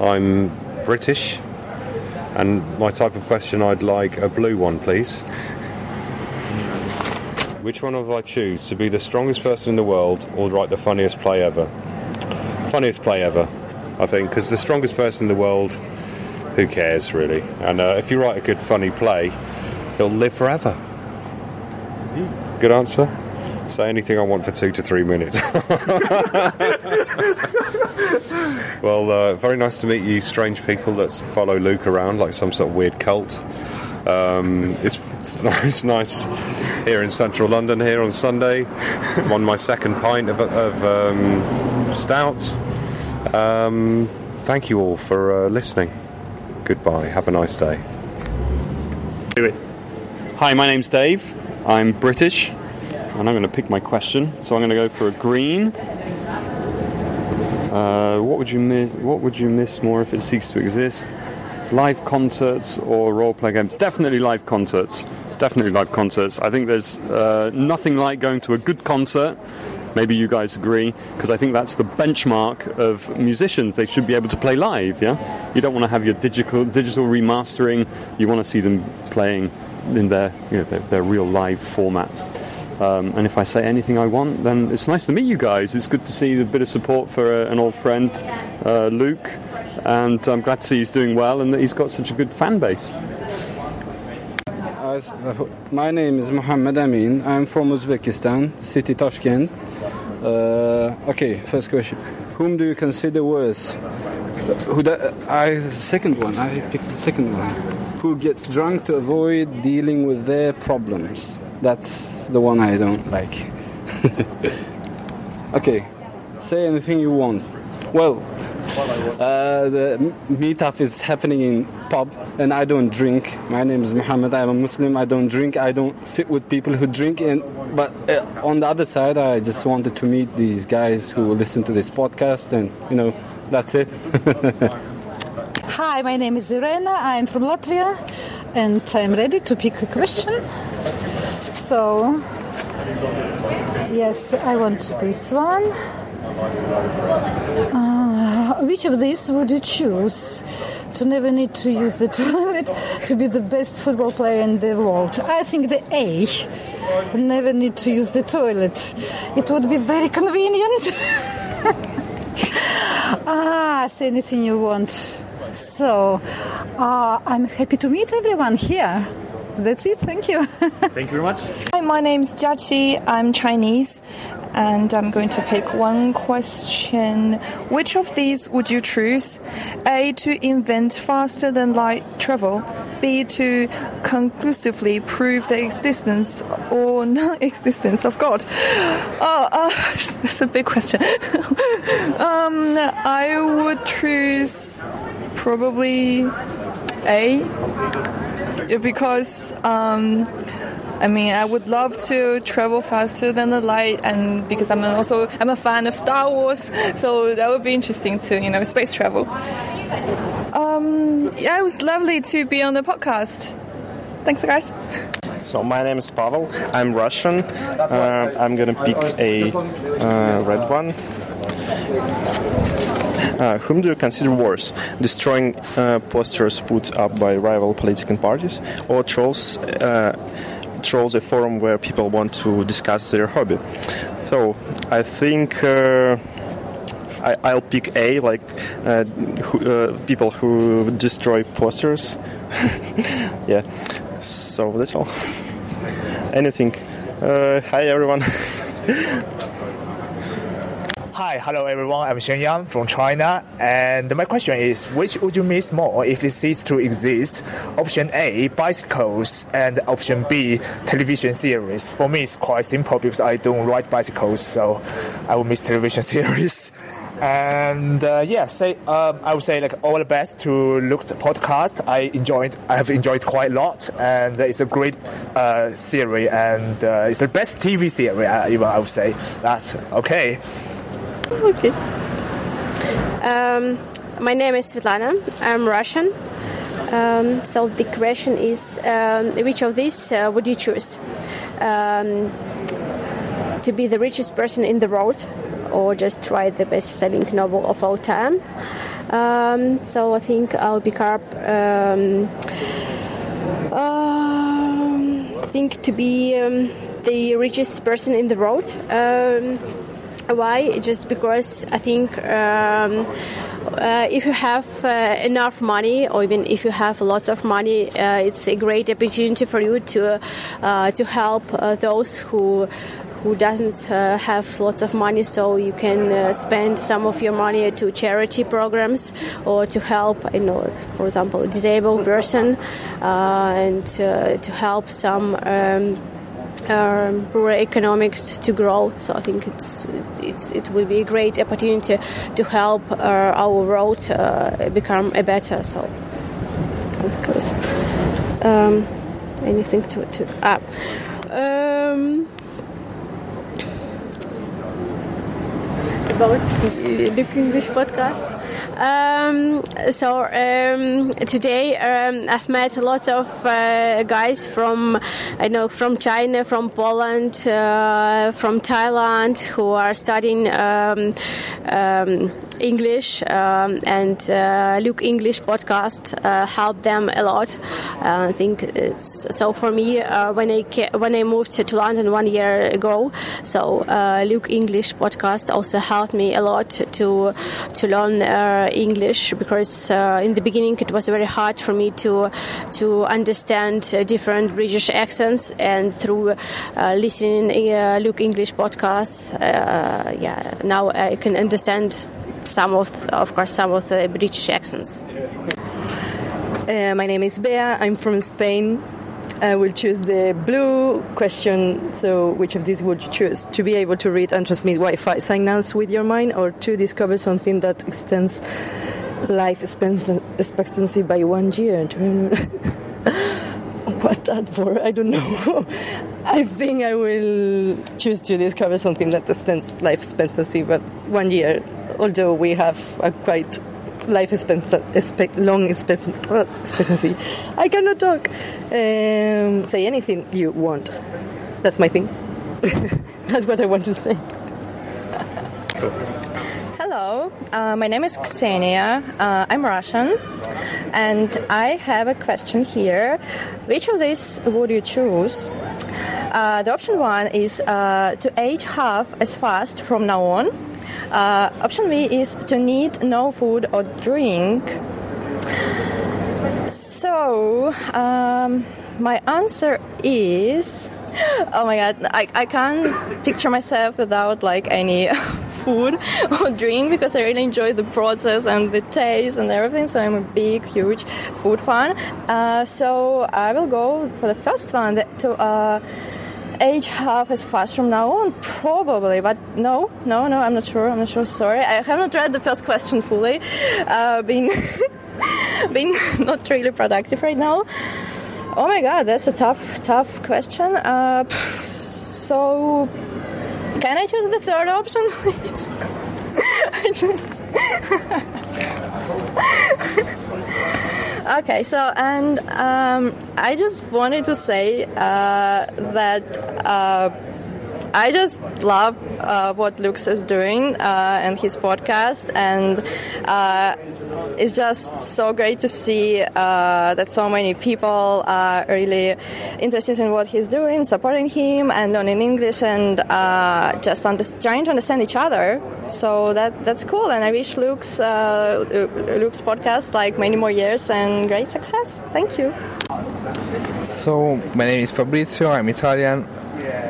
I'm British, and my type of question I'd like a blue one, please. Which one of I choose to be the strongest person in the world or write the funniest play ever? Funniest play ever, I think, because the strongest person in the world, who cares really? And uh, if you write a good funny play, it'll live forever. Good answer. Say anything I want for two to three minutes. well, uh, very nice to meet you, strange people that follow Luke around like some sort of weird cult. Um, it's, it's nice, here in central London here on Sunday. On my second pint of, of um, stout. Um, thank you all for uh, listening. Goodbye. Have a nice day. Do it. Hi, my name's Dave. I'm British, and I'm going to pick my question. So I'm going to go for a green. Uh, what would you miss? What would you miss more if it ceased to exist? Live concerts or role-play games? Definitely live concerts. Definitely live concerts. I think there's uh, nothing like going to a good concert. Maybe you guys agree, because I think that's the benchmark of musicians. They should be able to play live. Yeah, you don't want to have your digital digital remastering. You want to see them playing in their you know their, their real live format. Um, and if I say anything I want, then it's nice to meet you guys. It's good to see a bit of support for uh, an old friend, uh, Luke, and I'm glad to see he's doing well and that he's got such a good fan base. Uh, My name is Mohammed Amin. I'm from Uzbekistan, city Tashkent. Uh, okay, first question. Whom do you consider worse? Who da- I second one. I picked the second one. Who gets drunk to avoid dealing with their problems? That's the one I don't like. okay, say anything you want. Well, uh, the meetup is happening in pub, and I don't drink. My name is Muhammad. I'm a Muslim. I don't drink. I don't sit with people who drink. And but uh, on the other side, I just wanted to meet these guys who listen to this podcast, and you know, that's it. Hi, my name is Irena. I'm from Latvia and I'm ready to pick a question. So, yes, I want this one. Uh, which of these would you choose? To never need to use the toilet, to be the best football player in the world. I think the A. Never need to use the toilet. It would be very convenient. ah, say anything you want. So, uh, I'm happy to meet everyone here. That's it. Thank you. Thank you very much. Hi, my name's Jiaqi. I'm Chinese, and I'm going to pick one question. Which of these would you choose? A. To invent faster than light travel. B. To conclusively prove the existence or non-existence of God. Oh, uh, that's a big question. um, I would choose probably A because um, I mean I would love to travel faster than the light, and because I'm also I'm a fan of Star Wars, so that would be interesting to you know space travel. Um, yeah, it was lovely to be on the podcast. Thanks, guys. So my name is Pavel. I'm Russian. Uh, I'm gonna pick a uh, red one. Uh, whom do you consider worse, destroying uh, posters put up by rival political parties, or trolls? Uh, trolls a forum where people want to discuss their hobby. So I think. Uh, I, I'll pick A, like uh, who, uh, people who destroy posters. yeah, so that's all. Anything. Hi, everyone. Hello everyone. I'm Shen Yang from China, and my question is: Which would you miss more if it ceased to exist? Option A, bicycles, and option B, television series. For me, it's quite simple because I don't ride bicycles, so I will miss television series. And uh, yeah, say um, I would say like all the best to Luke's podcast. I enjoyed, I have enjoyed quite a lot, and it's a great uh, series, and uh, it's the best TV series. uh, Even I would say that's okay. Okay. Um, my name is Svetlana. I'm Russian. Um, so the question is, um, which of these uh, would you choose? Um, to be the richest person in the world, or just write the best-selling novel of all time? Um, so I think I'll pick up. Um, I think to be the richest person in the world. Why? Just because I think um, uh, if you have uh, enough money, or even if you have lots of money, uh, it's a great opportunity for you to uh, to help uh, those who who doesn't uh, have lots of money, so you can uh, spend some of your money to charity programs or to help, you know, for example, a disabled person, uh, and uh, to help some. Um, um, rural economics to grow. So I think it's, it's it will be a great opportunity to help uh, our road uh, become a better. So um, anything to to ah. Um, about the English podcast. Um, so um, today um, I've met lots of uh, guys from I know from China, from Poland, uh, from Thailand who are studying um, um, English um, and uh, Luke English podcast uh, helped them a lot. Uh, I think it's so for me uh, when I ca- when I moved to London one year ago. So uh, Luke English podcast also helped me a lot to to learn English because uh, in the beginning it was very hard for me to to understand uh, different British accents and through uh, listening Luke English podcasts, yeah, now I can understand some of, of course, some of the British accents. Uh, my name is Bea. I'm from Spain. I will choose the blue question. So, which of these would you choose? To be able to read and transmit Wi Fi signals with your mind, or to discover something that extends life expectancy by one year? what that for? I don't know. I think I will choose to discover something that extends life expectancy by one year, although we have a quite life expectancy, expect, long expectancy. I cannot talk. Um, say anything you want. That's my thing. That's what I want to say. Hello, uh, my name is Ksenia. Uh, I'm Russian, and I have a question here. Which of these would you choose? Uh, the option one is uh, to age half as fast from now on. Uh, option B is to need no food or drink. So, um, my answer is. Oh my god, I, I can't picture myself without like any food or drink because I really enjoy the process and the taste and everything. So I'm a big, huge food fan. Uh, so I will go for the first one that, to uh, age half as fast from now on, probably. But no, no, no, I'm not sure. I'm not sure. Sorry, I have not read the first question fully. Uh, being being not really productive right now. Oh my god, that's a tough, tough question. Uh, so, can I choose the third option, please? I just. Okay, so and um, I just wanted to say uh, that uh, I just love uh, what Luke's is doing uh, and his podcast, and uh, it's just so great to see uh, that so many people are really interested in what he's doing, supporting him, and learning English, and uh, just under- trying to understand each other. So that that's cool, and I wish Luke's uh, Luke's podcast like many more years and great success. Thank you. So, my name is Fabrizio, I'm Italian,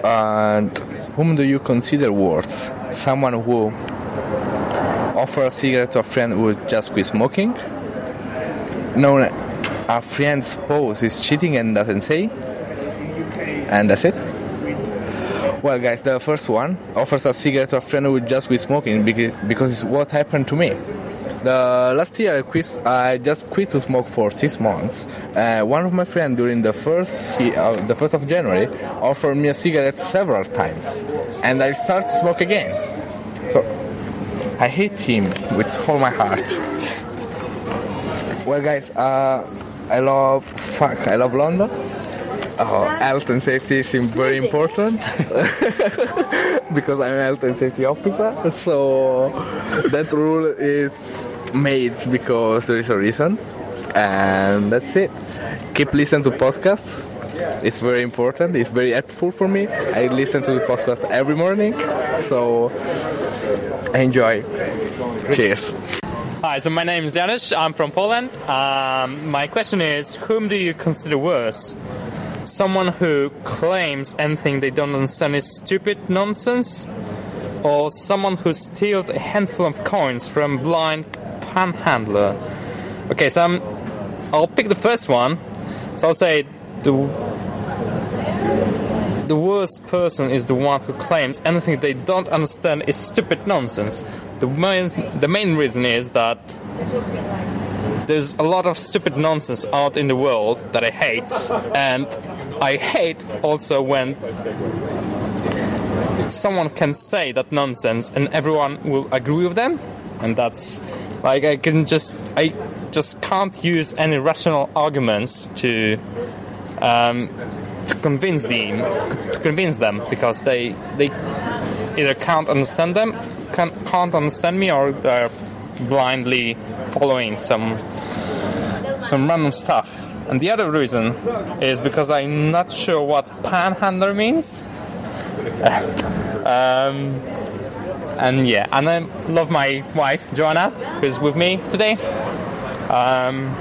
and whom do you consider worse? Someone who offers a cigarette to a friend who just quit smoking? No, a friend's spouse is cheating and doesn't say? And that's it? Well, guys, the first one offers a cigarette to a friend who just quit smoking because, because it's what happened to me. The last year I, quit, I just quit to smoke for six months. Uh, one of my friends during the first he, uh, the first of January offered me a cigarette several times, and I started to smoke again. So I hate him with all my heart. Well, guys, uh, I love fuck. I love London. Oh, health and safety seem very important because I'm a health and safety officer. So that rule is made because there is a reason, and that's it. Keep listening to podcasts. It's very important. It's very helpful for me. I listen to the podcast every morning, so enjoy. Cheers. Hi, so my name is Janusz. I'm from Poland. Um, my question is, whom do you consider worse? Someone who claims anything they don't understand is stupid nonsense, or someone who steals a handful of coins from blind panhandler. Okay, so I'm, I'll pick the first one. So I'll say the the worst person is the one who claims anything they don't understand is stupid nonsense. The main, the main reason is that there's a lot of stupid nonsense out in the world that I hate, and I hate also when someone can say that nonsense and everyone will agree with them, and that's like I can just I just can't use any rational arguments to um, to convince them to convince them because they they either can't understand them can, can't understand me or they're blindly following some some random stuff. And the other reason is because I'm not sure what panhandler means. um, and yeah, and I love my wife Joanna, who's with me today. Um,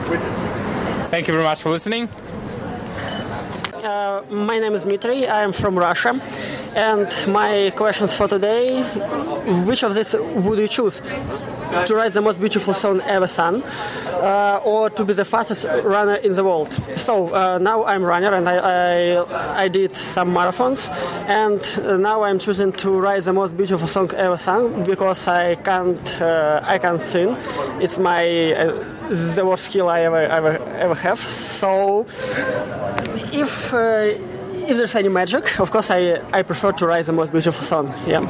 thank you very much for listening. Uh, my name is Dmitry. I am from Russia. And my questions for today which of these would you choose? To write the most beautiful song ever sung, uh, or to be the fastest runner in the world? So uh, now I'm runner and I, I, I did some marathons, and now I'm choosing to write the most beautiful song ever sung because I can't uh, I can't sing. It's my uh, the worst skill I ever ever ever have. So if uh, if there's any magic, of course, I, I prefer to write the most beautiful song. Yeah.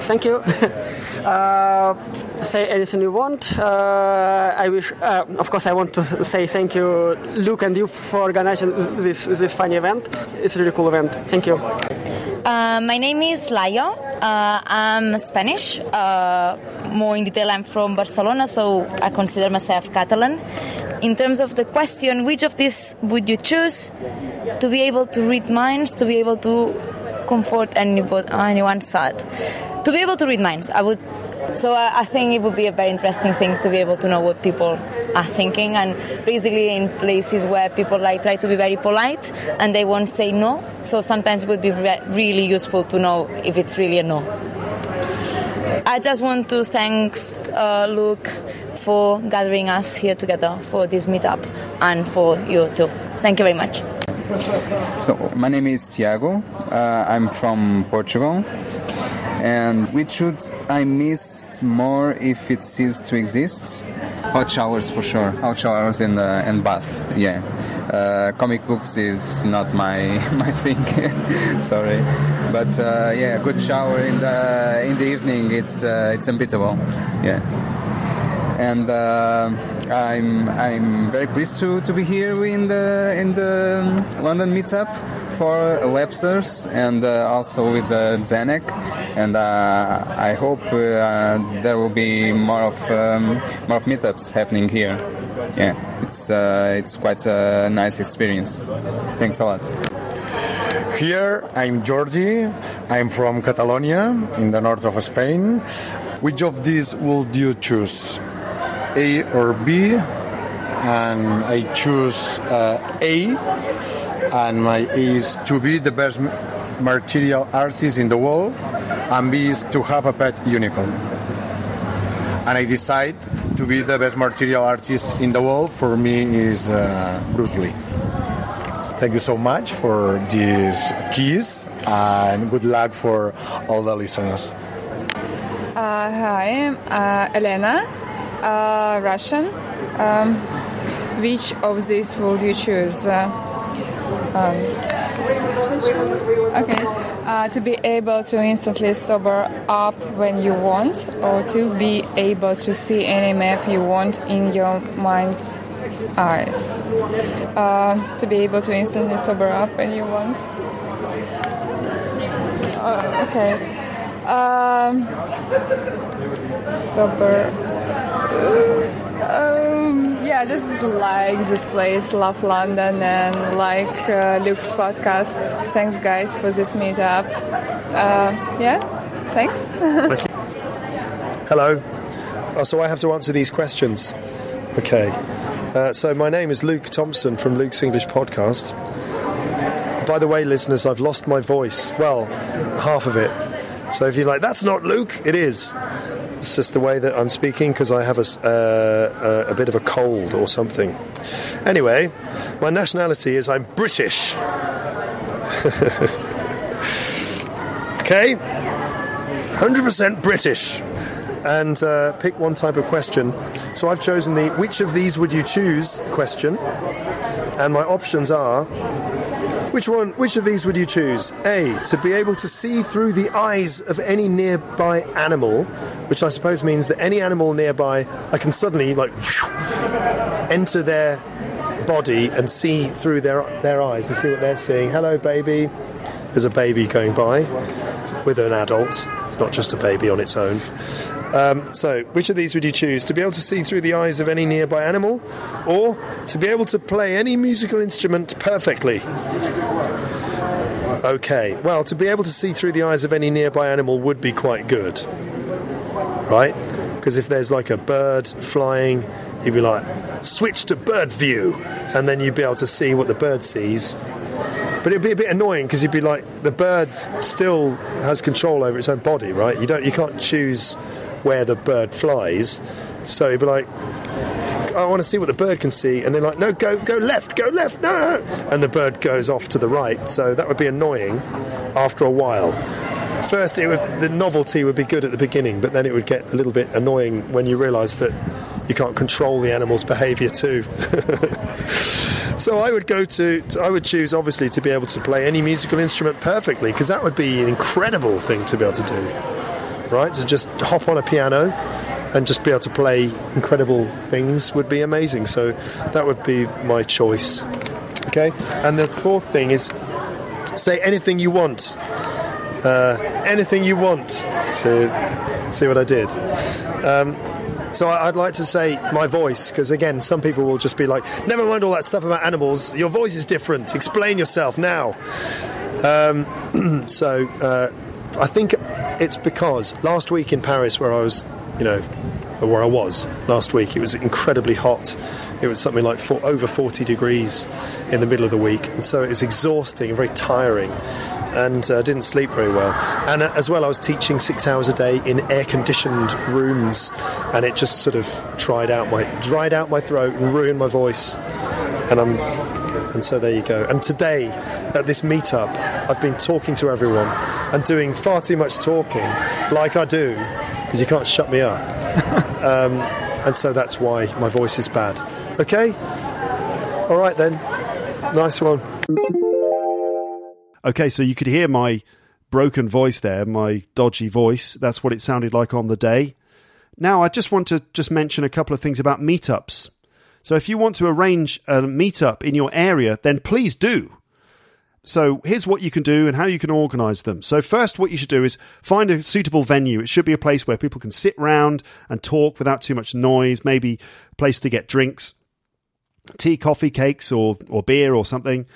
Thank you. uh, say anything you want. Uh, I wish, uh, of course, I want to say thank you, Luke and you, for organizing this this funny event. It's a really cool event. Thank you. Uh, my name is Layo. Uh, I'm Spanish. Uh, more in detail, I'm from Barcelona, so I consider myself Catalan. In terms of the question, which of these would you choose? To be able to read minds, to be able to comfort anyone's sad. To be able to read minds, I would. So I, I think it would be a very interesting thing to be able to know what people are thinking, and basically in places where people like try to be very polite and they won't say no. So sometimes it would be re- really useful to know if it's really a no. I just want to thank uh, Luke for gathering us here together for this meetup and for you too. Thank you very much. So, my name is Tiago. Uh, I'm from Portugal. And which should I miss more if it ceases to exist? Hot showers for sure. Hot showers in the and bath. Yeah. Uh, comic books is not my my thing. Sorry, but uh, yeah, good shower in the in the evening. It's uh, it's unbeatable. Yeah and uh, I'm I'm very pleased to, to be here in the in the London meetup for Lepsters and uh, also with the Zdenek, and uh, I hope uh, there will be more of um, more of meetups happening here. Yeah, it's uh, it's quite a nice experience. Thanks a lot. Here, I'm Georgie. I'm from Catalonia, in the north of Spain. Which of these would you choose? A or B, and I choose uh, A, and my A is to be the best martial artist in the world, and B is to have a pet unicorn. And I decide to be the best martial artist in the world. For me, is uh, Bruce Lee. Thank you so much for these keys, and good luck for all the listeners. Uh, hi, I'm uh, Elena uh, Russian. Um, which of these would you choose? Uh, um, okay. Uh, to be able to instantly sober up when you want, or to be able to see any map you want in your mind's eyes. Uh, to be able to instantly sober up when you want. Uh, okay. Um, sober um, yeah, just like this place, love London, and like uh, Luke's podcast. Thanks, guys, for this meetup. Uh, yeah, thanks. Hello. Oh, so I have to answer these questions. Okay. Uh, so my name is Luke Thompson from Luke's English Podcast. by the way, listeners, I've lost my voice. Well, half of it. So if you're like, that's not Luke, it is. It's just the way that I'm speaking because I have a, uh, a, a bit of a cold or something. Anyway, my nationality is I'm British. okay? 100% British. And uh, pick one type of question. So I've chosen the which of these would you choose question. And my options are which one? Which of these would you choose? A. To be able to see through the eyes of any nearby animal, which I suppose means that any animal nearby, I can suddenly like enter their body and see through their their eyes and see what they're seeing. Hello, baby. There's a baby going by with an adult, not just a baby on its own. Um, so, which of these would you choose? To be able to see through the eyes of any nearby animal, or to be able to play any musical instrument perfectly? Okay, well, to be able to see through the eyes of any nearby animal would be quite good, right? Because if there's like a bird flying, you'd be like, switch to bird view, and then you'd be able to see what the bird sees. But it'd be a bit annoying because you'd be like, the bird still has control over its own body, right? You don't, you can't choose where the bird flies, so you'd be like, I want to see what the bird can see, and they're like, no, go, go left, go left, no, no, and the bird goes off to the right. So that would be annoying after a while. First, it would, the novelty would be good at the beginning, but then it would get a little bit annoying when you realise that you can't control the animal's behaviour too. so I would go to, I would choose obviously to be able to play any musical instrument perfectly, because that would be an incredible thing to be able to do, right? To just hop on a piano and just be able to play incredible things would be amazing. So that would be my choice. Okay, and the fourth thing is say anything you want. Uh, anything you want. So, see what I did. Um, so I'd like to say my voice, because again, some people will just be like, "Never mind all that stuff about animals. Your voice is different. Explain yourself now." Um, so uh, I think it's because last week in Paris, where I was, you know, where I was last week, it was incredibly hot. It was something like four, over 40 degrees in the middle of the week, and so it was exhausting and very tiring. And uh, didn't sleep very well. And uh, as well, I was teaching six hours a day in air-conditioned rooms, and it just sort of dried out my dried out my throat and ruined my voice. And I'm and so there you go. And today, at this meetup, I've been talking to everyone and doing far too much talking, like I do, because you can't shut me up. um, and so that's why my voice is bad. Okay? All right then. Nice one. Okay, so you could hear my broken voice there, my dodgy voice. That's what it sounded like on the day. Now, I just want to just mention a couple of things about meetups. So, if you want to arrange a meetup in your area, then please do. So, here's what you can do and how you can organize them. So, first, what you should do is find a suitable venue. It should be a place where people can sit round and talk without too much noise, maybe a place to get drinks, tea, coffee, cakes, or, or beer or something.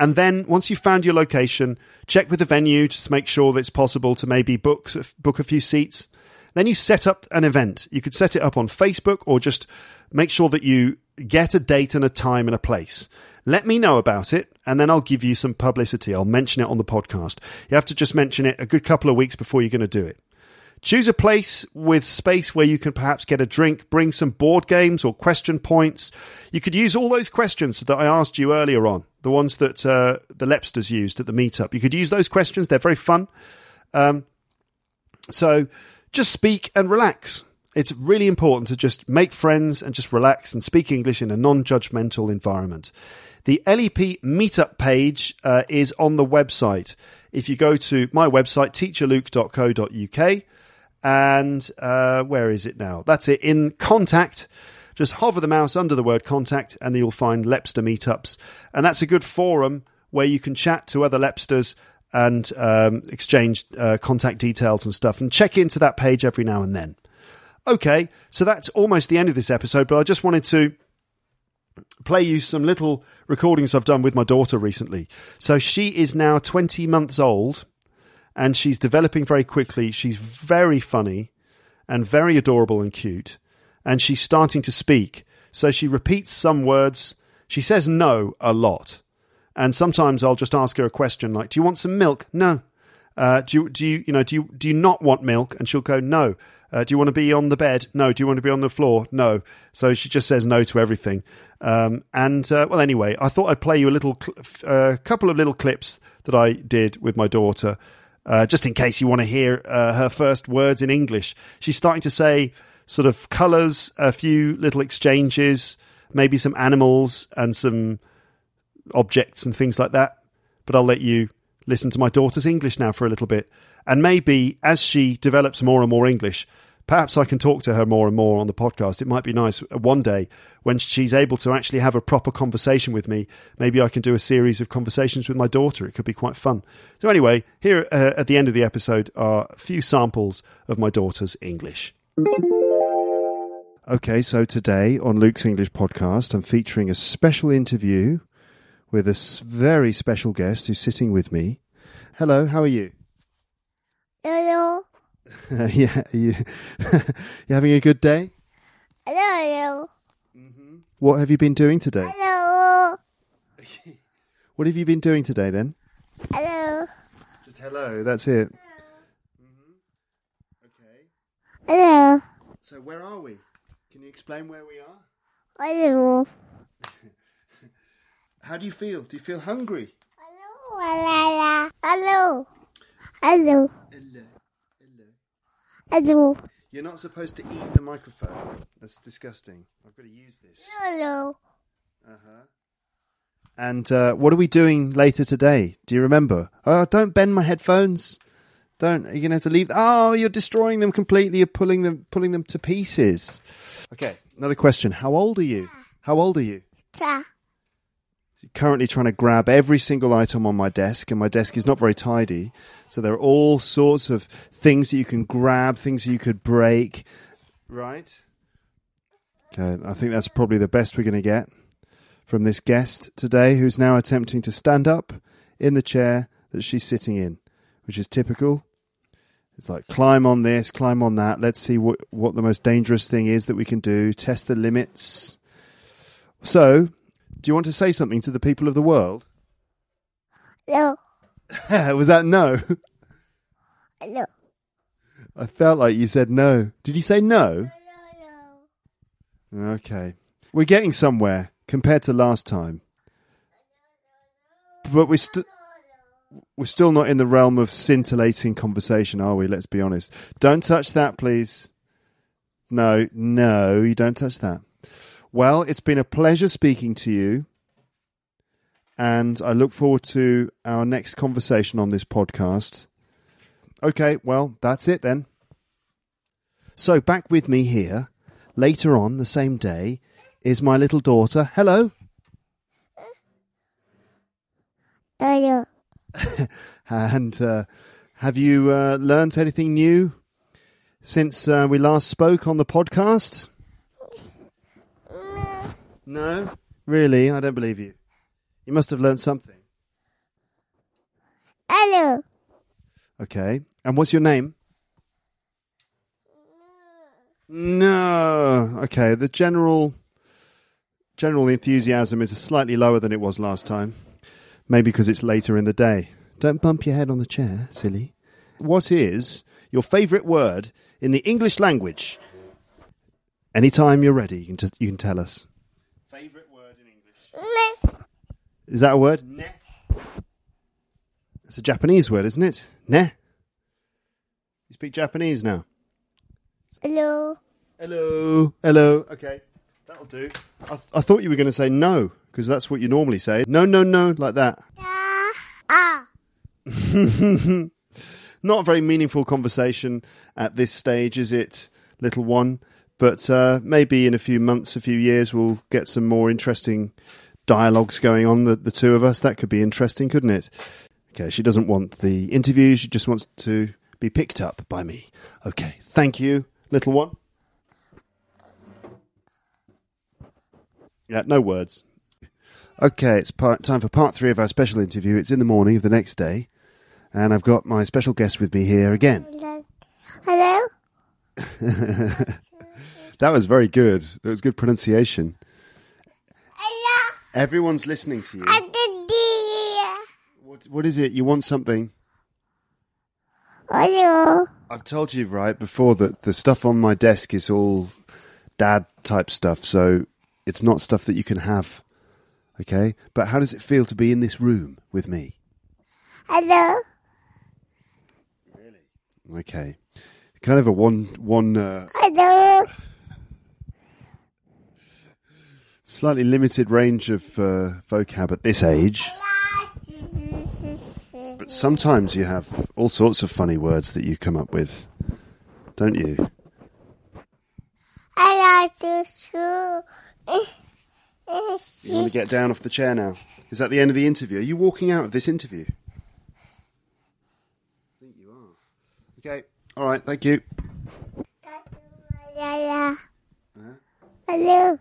And then once you've found your location, check with the venue to make sure that it's possible to maybe book book a few seats. Then you set up an event. You could set it up on Facebook or just make sure that you get a date and a time and a place. Let me know about it, and then I'll give you some publicity. I'll mention it on the podcast. You have to just mention it a good couple of weeks before you're going to do it. Choose a place with space where you can perhaps get a drink, bring some board games or question points. You could use all those questions that I asked you earlier on, the ones that uh, the Lepsters used at the meetup. You could use those questions, they're very fun. Um, so just speak and relax. It's really important to just make friends and just relax and speak English in a non judgmental environment. The LEP meetup page uh, is on the website. If you go to my website, teacherluke.co.uk, and uh, where is it now? That's it. In contact, just hover the mouse under the word contact, and you'll find Lepster meetups. And that's a good forum where you can chat to other Lepsters and um, exchange uh, contact details and stuff, and check into that page every now and then. Okay, so that's almost the end of this episode, but I just wanted to play you some little recordings I've done with my daughter recently. So she is now 20 months old and she's developing very quickly. She's very funny and very adorable and cute, and she's starting to speak. So she repeats some words. She says no a lot. And sometimes I'll just ask her a question like, "Do you want some milk?" No. Uh, do you do you you know do you do you not want milk? And she'll go, "No." Uh, do you want to be on the bed? No. Do you want to be on the floor? No. So she just says no to everything. Um, and uh, well, anyway, I thought I'd play you a little, cl- uh, couple of little clips that I did with my daughter, uh, just in case you want to hear uh, her first words in English. She's starting to say sort of colours, a few little exchanges, maybe some animals and some objects and things like that. But I'll let you listen to my daughter's English now for a little bit. And maybe as she develops more and more English, perhaps I can talk to her more and more on the podcast. It might be nice one day when she's able to actually have a proper conversation with me. Maybe I can do a series of conversations with my daughter. It could be quite fun. So, anyway, here uh, at the end of the episode are a few samples of my daughter's English. Okay, so today on Luke's English podcast, I'm featuring a special interview with a very special guest who's sitting with me. Hello, how are you? Hello. yeah, are you, you having a good day? Hello. Mhm. What have you been doing today? Hello. What have you been doing today then? Hello. Just hello, that's it. Mm-hmm. Okay. Hello. So, where are we? Can you explain where we are? Hello. How do you feel? Do you feel hungry? Hello. Hello. Hello. Hello. Hello. You're not supposed to eat the microphone. That's disgusting. I've got to use this. Hello. Uh-huh. And uh, what are we doing later today? Do you remember? Oh, don't bend my headphones. Don't. You're gonna have to leave. Oh, you're destroying them completely. You're pulling them, pulling them to pieces. Okay. Another question. How old are you? How old are you? Currently trying to grab every single item on my desk, and my desk is not very tidy. So there are all sorts of things that you can grab, things that you could break. Right. Okay. I think that's probably the best we're going to get from this guest today, who's now attempting to stand up in the chair that she's sitting in, which is typical. It's like climb on this, climb on that. Let's see what, what the most dangerous thing is that we can do. Test the limits. So, do you want to say something to the people of the world? Hello. Was that no? No. I felt like you said no. Did you say no? No. No. Okay. We're getting somewhere compared to last time. But we're still we're still not in the realm of scintillating conversation, are we? Let's be honest. Don't touch that, please. No, no, you don't touch that. Well, it's been a pleasure speaking to you. And I look forward to our next conversation on this podcast. Okay, well, that's it then. So, back with me here later on the same day is my little daughter. Hello. Hello. and uh, have you uh, learnt anything new since uh, we last spoke on the podcast? No? Really? I don't believe you. You must have learnt something. Hello. Okay. And what's your name? No. Okay. The general general enthusiasm is slightly lower than it was last time. Maybe because it's later in the day. Don't bump your head on the chair, silly. What is your favourite word in the English language? Anytime you're ready, you can, t- you can tell us. Favourite word in English? Ne. Is that a word? Ne. It's a Japanese word, isn't it? Ne. You speak Japanese now. Hello. Hello. Hello. Okay, that'll do. I, th- I thought you were going to say no because that's what you normally say. No, no, no, like that. Ah. Not a very meaningful conversation at this stage, is it, little one? But uh, maybe in a few months, a few years, we'll get some more interesting dialogues going on, the, the two of us. That could be interesting, couldn't it? Okay, she doesn't want the interview, she just wants to be picked up by me. Okay, thank you, little one. Yeah, no words. Okay, it's part, time for part three of our special interview. It's in the morning of the next day, and I've got my special guest with me here again. Hello. that was very good. That was good pronunciation. Hello? Everyone's listening to you. What, what is it? You want something? Hello. I've told you right before that the stuff on my desk is all dad type stuff, so it's not stuff that you can have. Okay? But how does it feel to be in this room with me? Hello. Really? Okay. Kind of a one one uh, Hello. slightly limited range of uh, vocab at this age. But sometimes you have all sorts of funny words that you come up with, don't you? I like to show. You want to get down off the chair now? Is that the end of the interview? Are you walking out of this interview? I think you are. Okay. All right. Thank you. Hello. Hello.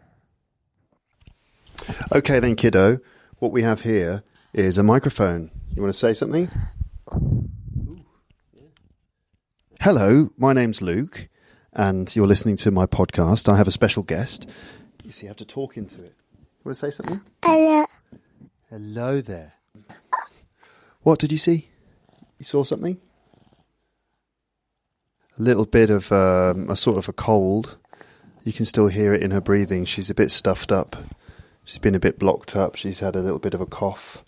Okay, then, kiddo. What we have here is a microphone. You want to say something? Hello, my name's Luke, and you're listening to my podcast. I have a special guest. You see, you have to talk into it. You want to say something? Hello. Hello there. What did you see? You saw something? A little bit of um, a sort of a cold. You can still hear it in her breathing. She's a bit stuffed up. She's been a bit blocked up. She's had a little bit of a cough.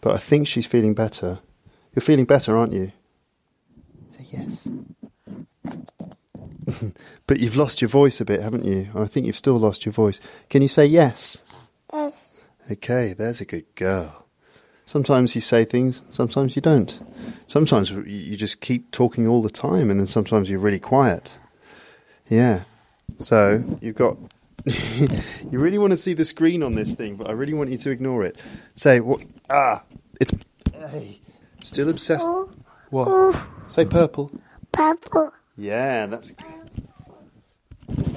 But I think she's feeling better. You're feeling better, aren't you? Say yes. but you've lost your voice a bit, haven't you? I think you've still lost your voice. Can you say yes? Okay, there's a good girl. Sometimes you say things, sometimes you don't. Sometimes you- just keep talking all the time, and then sometimes you're really quiet. Yeah. So you've got. you really want to see the screen on this thing, but I really want you to ignore it. Say what? Ah, it's. Hey, still obsessed. What? Say purple. Purple. Yeah, that's good.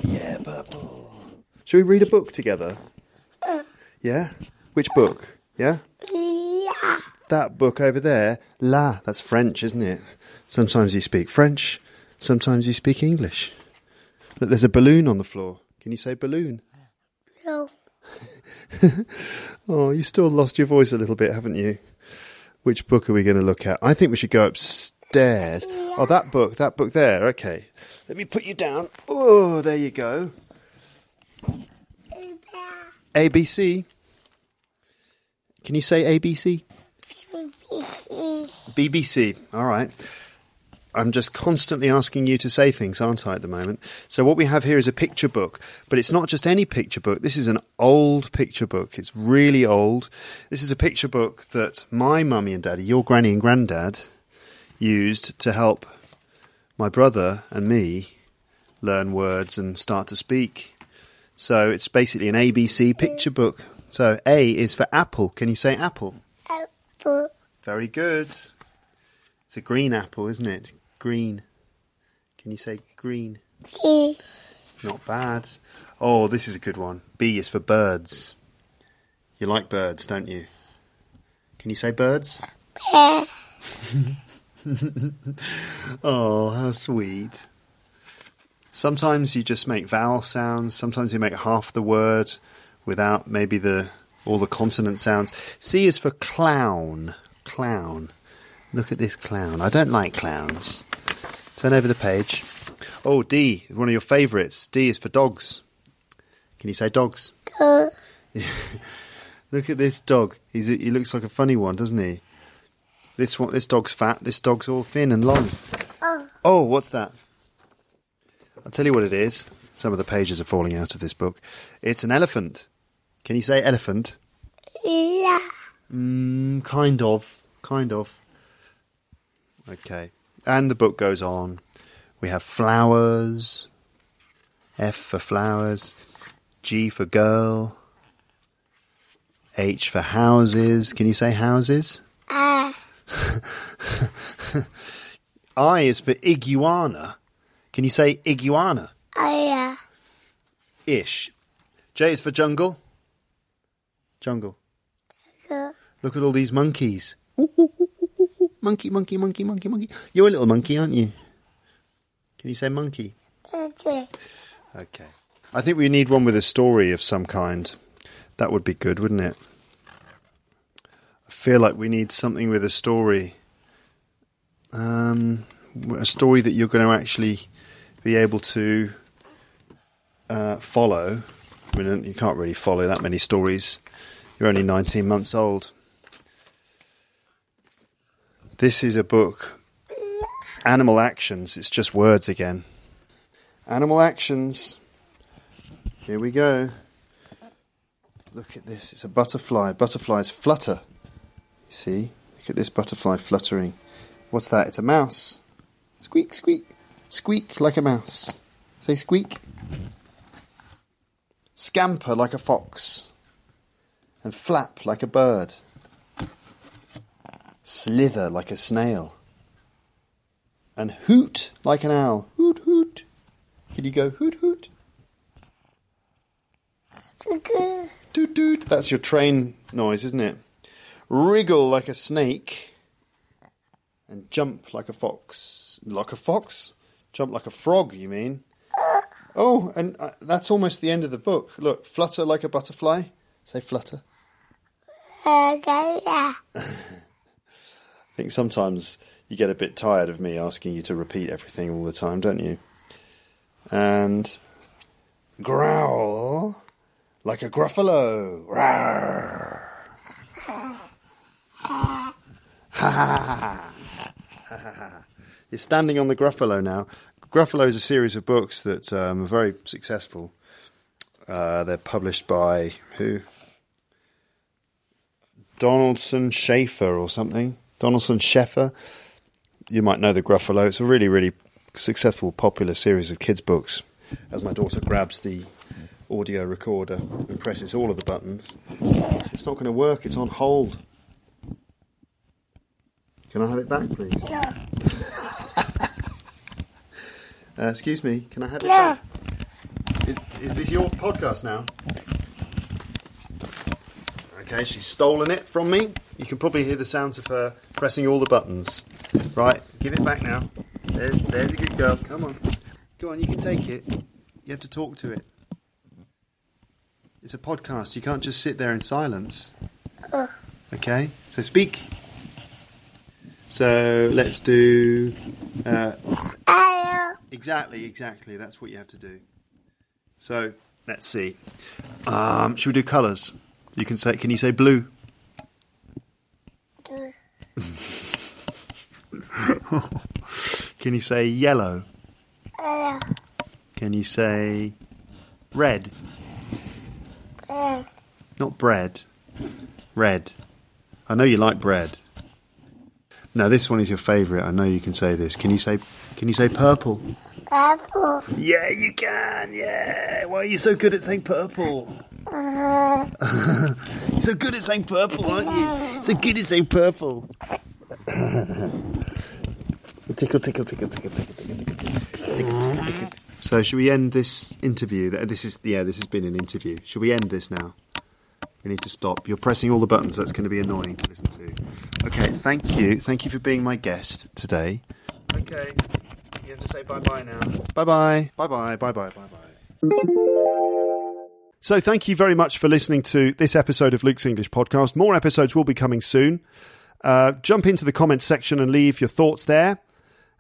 Yeah, purple. Should we read a book together? Yeah? Which book? Yeah? Yeah. That book over there, La, that's French, isn't it? Sometimes you speak French, sometimes you speak English. Look, there's a balloon on the floor. Can you say balloon? No. Oh, you still lost your voice a little bit, haven't you? Which book are we going to look at? I think we should go upstairs. Oh, that book, that book there. Okay. Let me put you down. Oh, there you go. ABC. Can you say ABC? BBC. All right. I'm just constantly asking you to say things, aren't I, at the moment? So, what we have here is a picture book, but it's not just any picture book. This is an old picture book. It's really old. This is a picture book that my mummy and daddy, your granny and granddad, used to help my brother and me learn words and start to speak. So, it's basically an ABC picture book. So, A is for apple. Can you say apple? Apple. Very good. It's a green apple, isn't it? Green. Can you say green? B. Not bad. Oh, this is a good one. B is for birds. You like birds, don't you? Can you say birds? Oh, how sweet. Sometimes you just make vowel sounds, sometimes you make half the word without maybe the all the consonant sounds. C is for clown. Clown. Look at this clown. I don't like clowns. Turn over the page. Oh, D, one of your favourites. D is for dogs. Can you say dogs? Look at this dog. He's he looks like a funny one, doesn't he? This one, this dog's fat. This dog's all thin and long. Oh. Oh, what's that? I'll tell you what it is. Some of the pages are falling out of this book. It's an elephant. Can you say elephant? Yeah. Mm, kind of. Kind of. Okay. And the book goes on. We have flowers. F for flowers. G for girl. H for houses. Can you say houses? Ah. I is for iguana. Can you say iguana? Oh, yeah. Ish. J is for jungle. Jungle. Look at all these monkeys. Ooh, ooh, ooh. Monkey, monkey, monkey, monkey, monkey. You're a little monkey, aren't you? Can you say monkey? Okay. Okay. I think we need one with a story of some kind. That would be good, wouldn't it? I feel like we need something with a story. Um, a story that you're going to actually be able to uh, follow. I mean, you can't really follow that many stories. You're only 19 months old. This is a book, Animal Actions. It's just words again. Animal Actions. Here we go. Look at this. It's a butterfly. Butterflies flutter. You see? Look at this butterfly fluttering. What's that? It's a mouse. Squeak, squeak. Squeak like a mouse. Say squeak. Scamper like a fox. And flap like a bird. Slither like a snail. And hoot like an owl. Hoot, hoot. Can you go hoot, hoot? Toot, toot. That's your train noise, isn't it? Wriggle like a snake. And jump like a fox. Like a fox? Jump like a frog, you mean? Oh, and uh, that's almost the end of the book. Look, flutter like a butterfly. Say flutter. I think sometimes you get a bit tired of me asking you to repeat everything all the time, don't you? And growl like a gruffalo. Ha. You're standing on the Gruffalo now. Gruffalo is a series of books that um, are very successful. Uh, they're published by who? Donaldson Schaefer or something. Donaldson Sheffer. You might know the Gruffalo. It's a really, really successful, popular series of kids' books. As my daughter grabs the audio recorder and presses all of the buttons, it's not going to work. It's on hold. Can I have it back, please? Yeah. Uh, excuse me, can I have it Yeah. back? Is, is this your podcast now? Okay, she's stolen it from me. You can probably hear the sounds of her pressing all the buttons. Right, give it back now. There, there's a good girl. Come on. Go on, you can take it. You have to talk to it. It's a podcast. You can't just sit there in silence. Okay, so speak. So let's do. Uh, exactly, exactly. That's what you have to do. So let's see. Um, should we do colours? You can say. Can you say blue? can you say yellow? Can you say red? Not bread. Red. I know you like bread. No, this one is your favourite. I know you can say this. Can you say? Can you say purple? Apple. Yeah, you can. Yeah. Why are you so good at saying purple? Uh, so good at saying purple, aren't you? So good at saying purple. tickle, tickle, tickle, tickle, tickle, tickle, tickle, tickle, tickle, tickle. So, should we end this interview? This is yeah. This has been an interview. Should we end this now? We need to stop. You're pressing all the buttons. That's going to be annoying to listen to. Okay, thank you. Thank you for being my guest today. Okay, you have to say bye bye now. Bye bye. Bye bye. Bye bye. Bye bye. So, thank you very much for listening to this episode of Luke's English Podcast. More episodes will be coming soon. Uh, jump into the comments section and leave your thoughts there.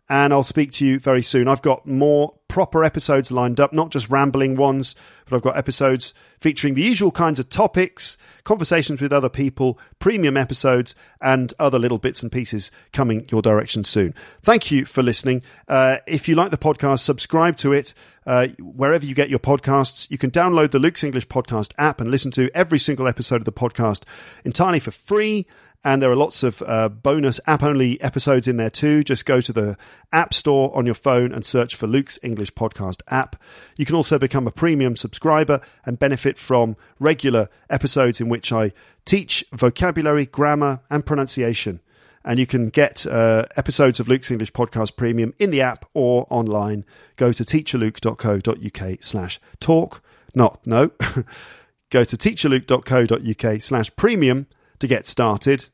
And I'll speak to you very soon. I've got more proper episodes lined up, not just rambling ones, but I've got episodes featuring the usual kinds of topics, conversations with other people, premium episodes, and other little bits and pieces coming your direction soon. Thank you for listening. Uh, if you like the podcast, subscribe to it uh, wherever you get your podcasts. You can download the Luke's English Podcast app and listen to every single episode of the podcast entirely for free. And there are lots of uh, bonus app only episodes in there too. Just go to the App Store on your phone and search for Luke's English Podcast app. You can also become a premium subscriber and benefit from regular episodes in which I teach vocabulary, grammar, and pronunciation. And you can get uh, episodes of Luke's English Podcast Premium in the app or online. Go to teacherluke.co.uk slash talk. Not, no. Go to teacherluke.co.uk slash premium to get started.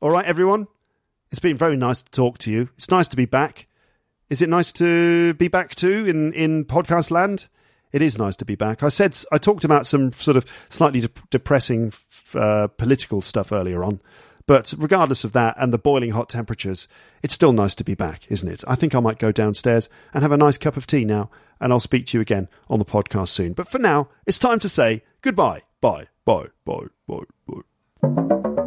All right, everyone. It's been very nice to talk to you. It's nice to be back. Is it nice to be back too in, in podcast land? It is nice to be back. I said I talked about some sort of slightly de- depressing uh, political stuff earlier on, But regardless of that and the boiling hot temperatures, it's still nice to be back, isn't it? I think I might go downstairs and have a nice cup of tea now, and I'll speak to you again on the podcast soon. But for now, it's time to say goodbye. Bye, bye, bye, bye, bye.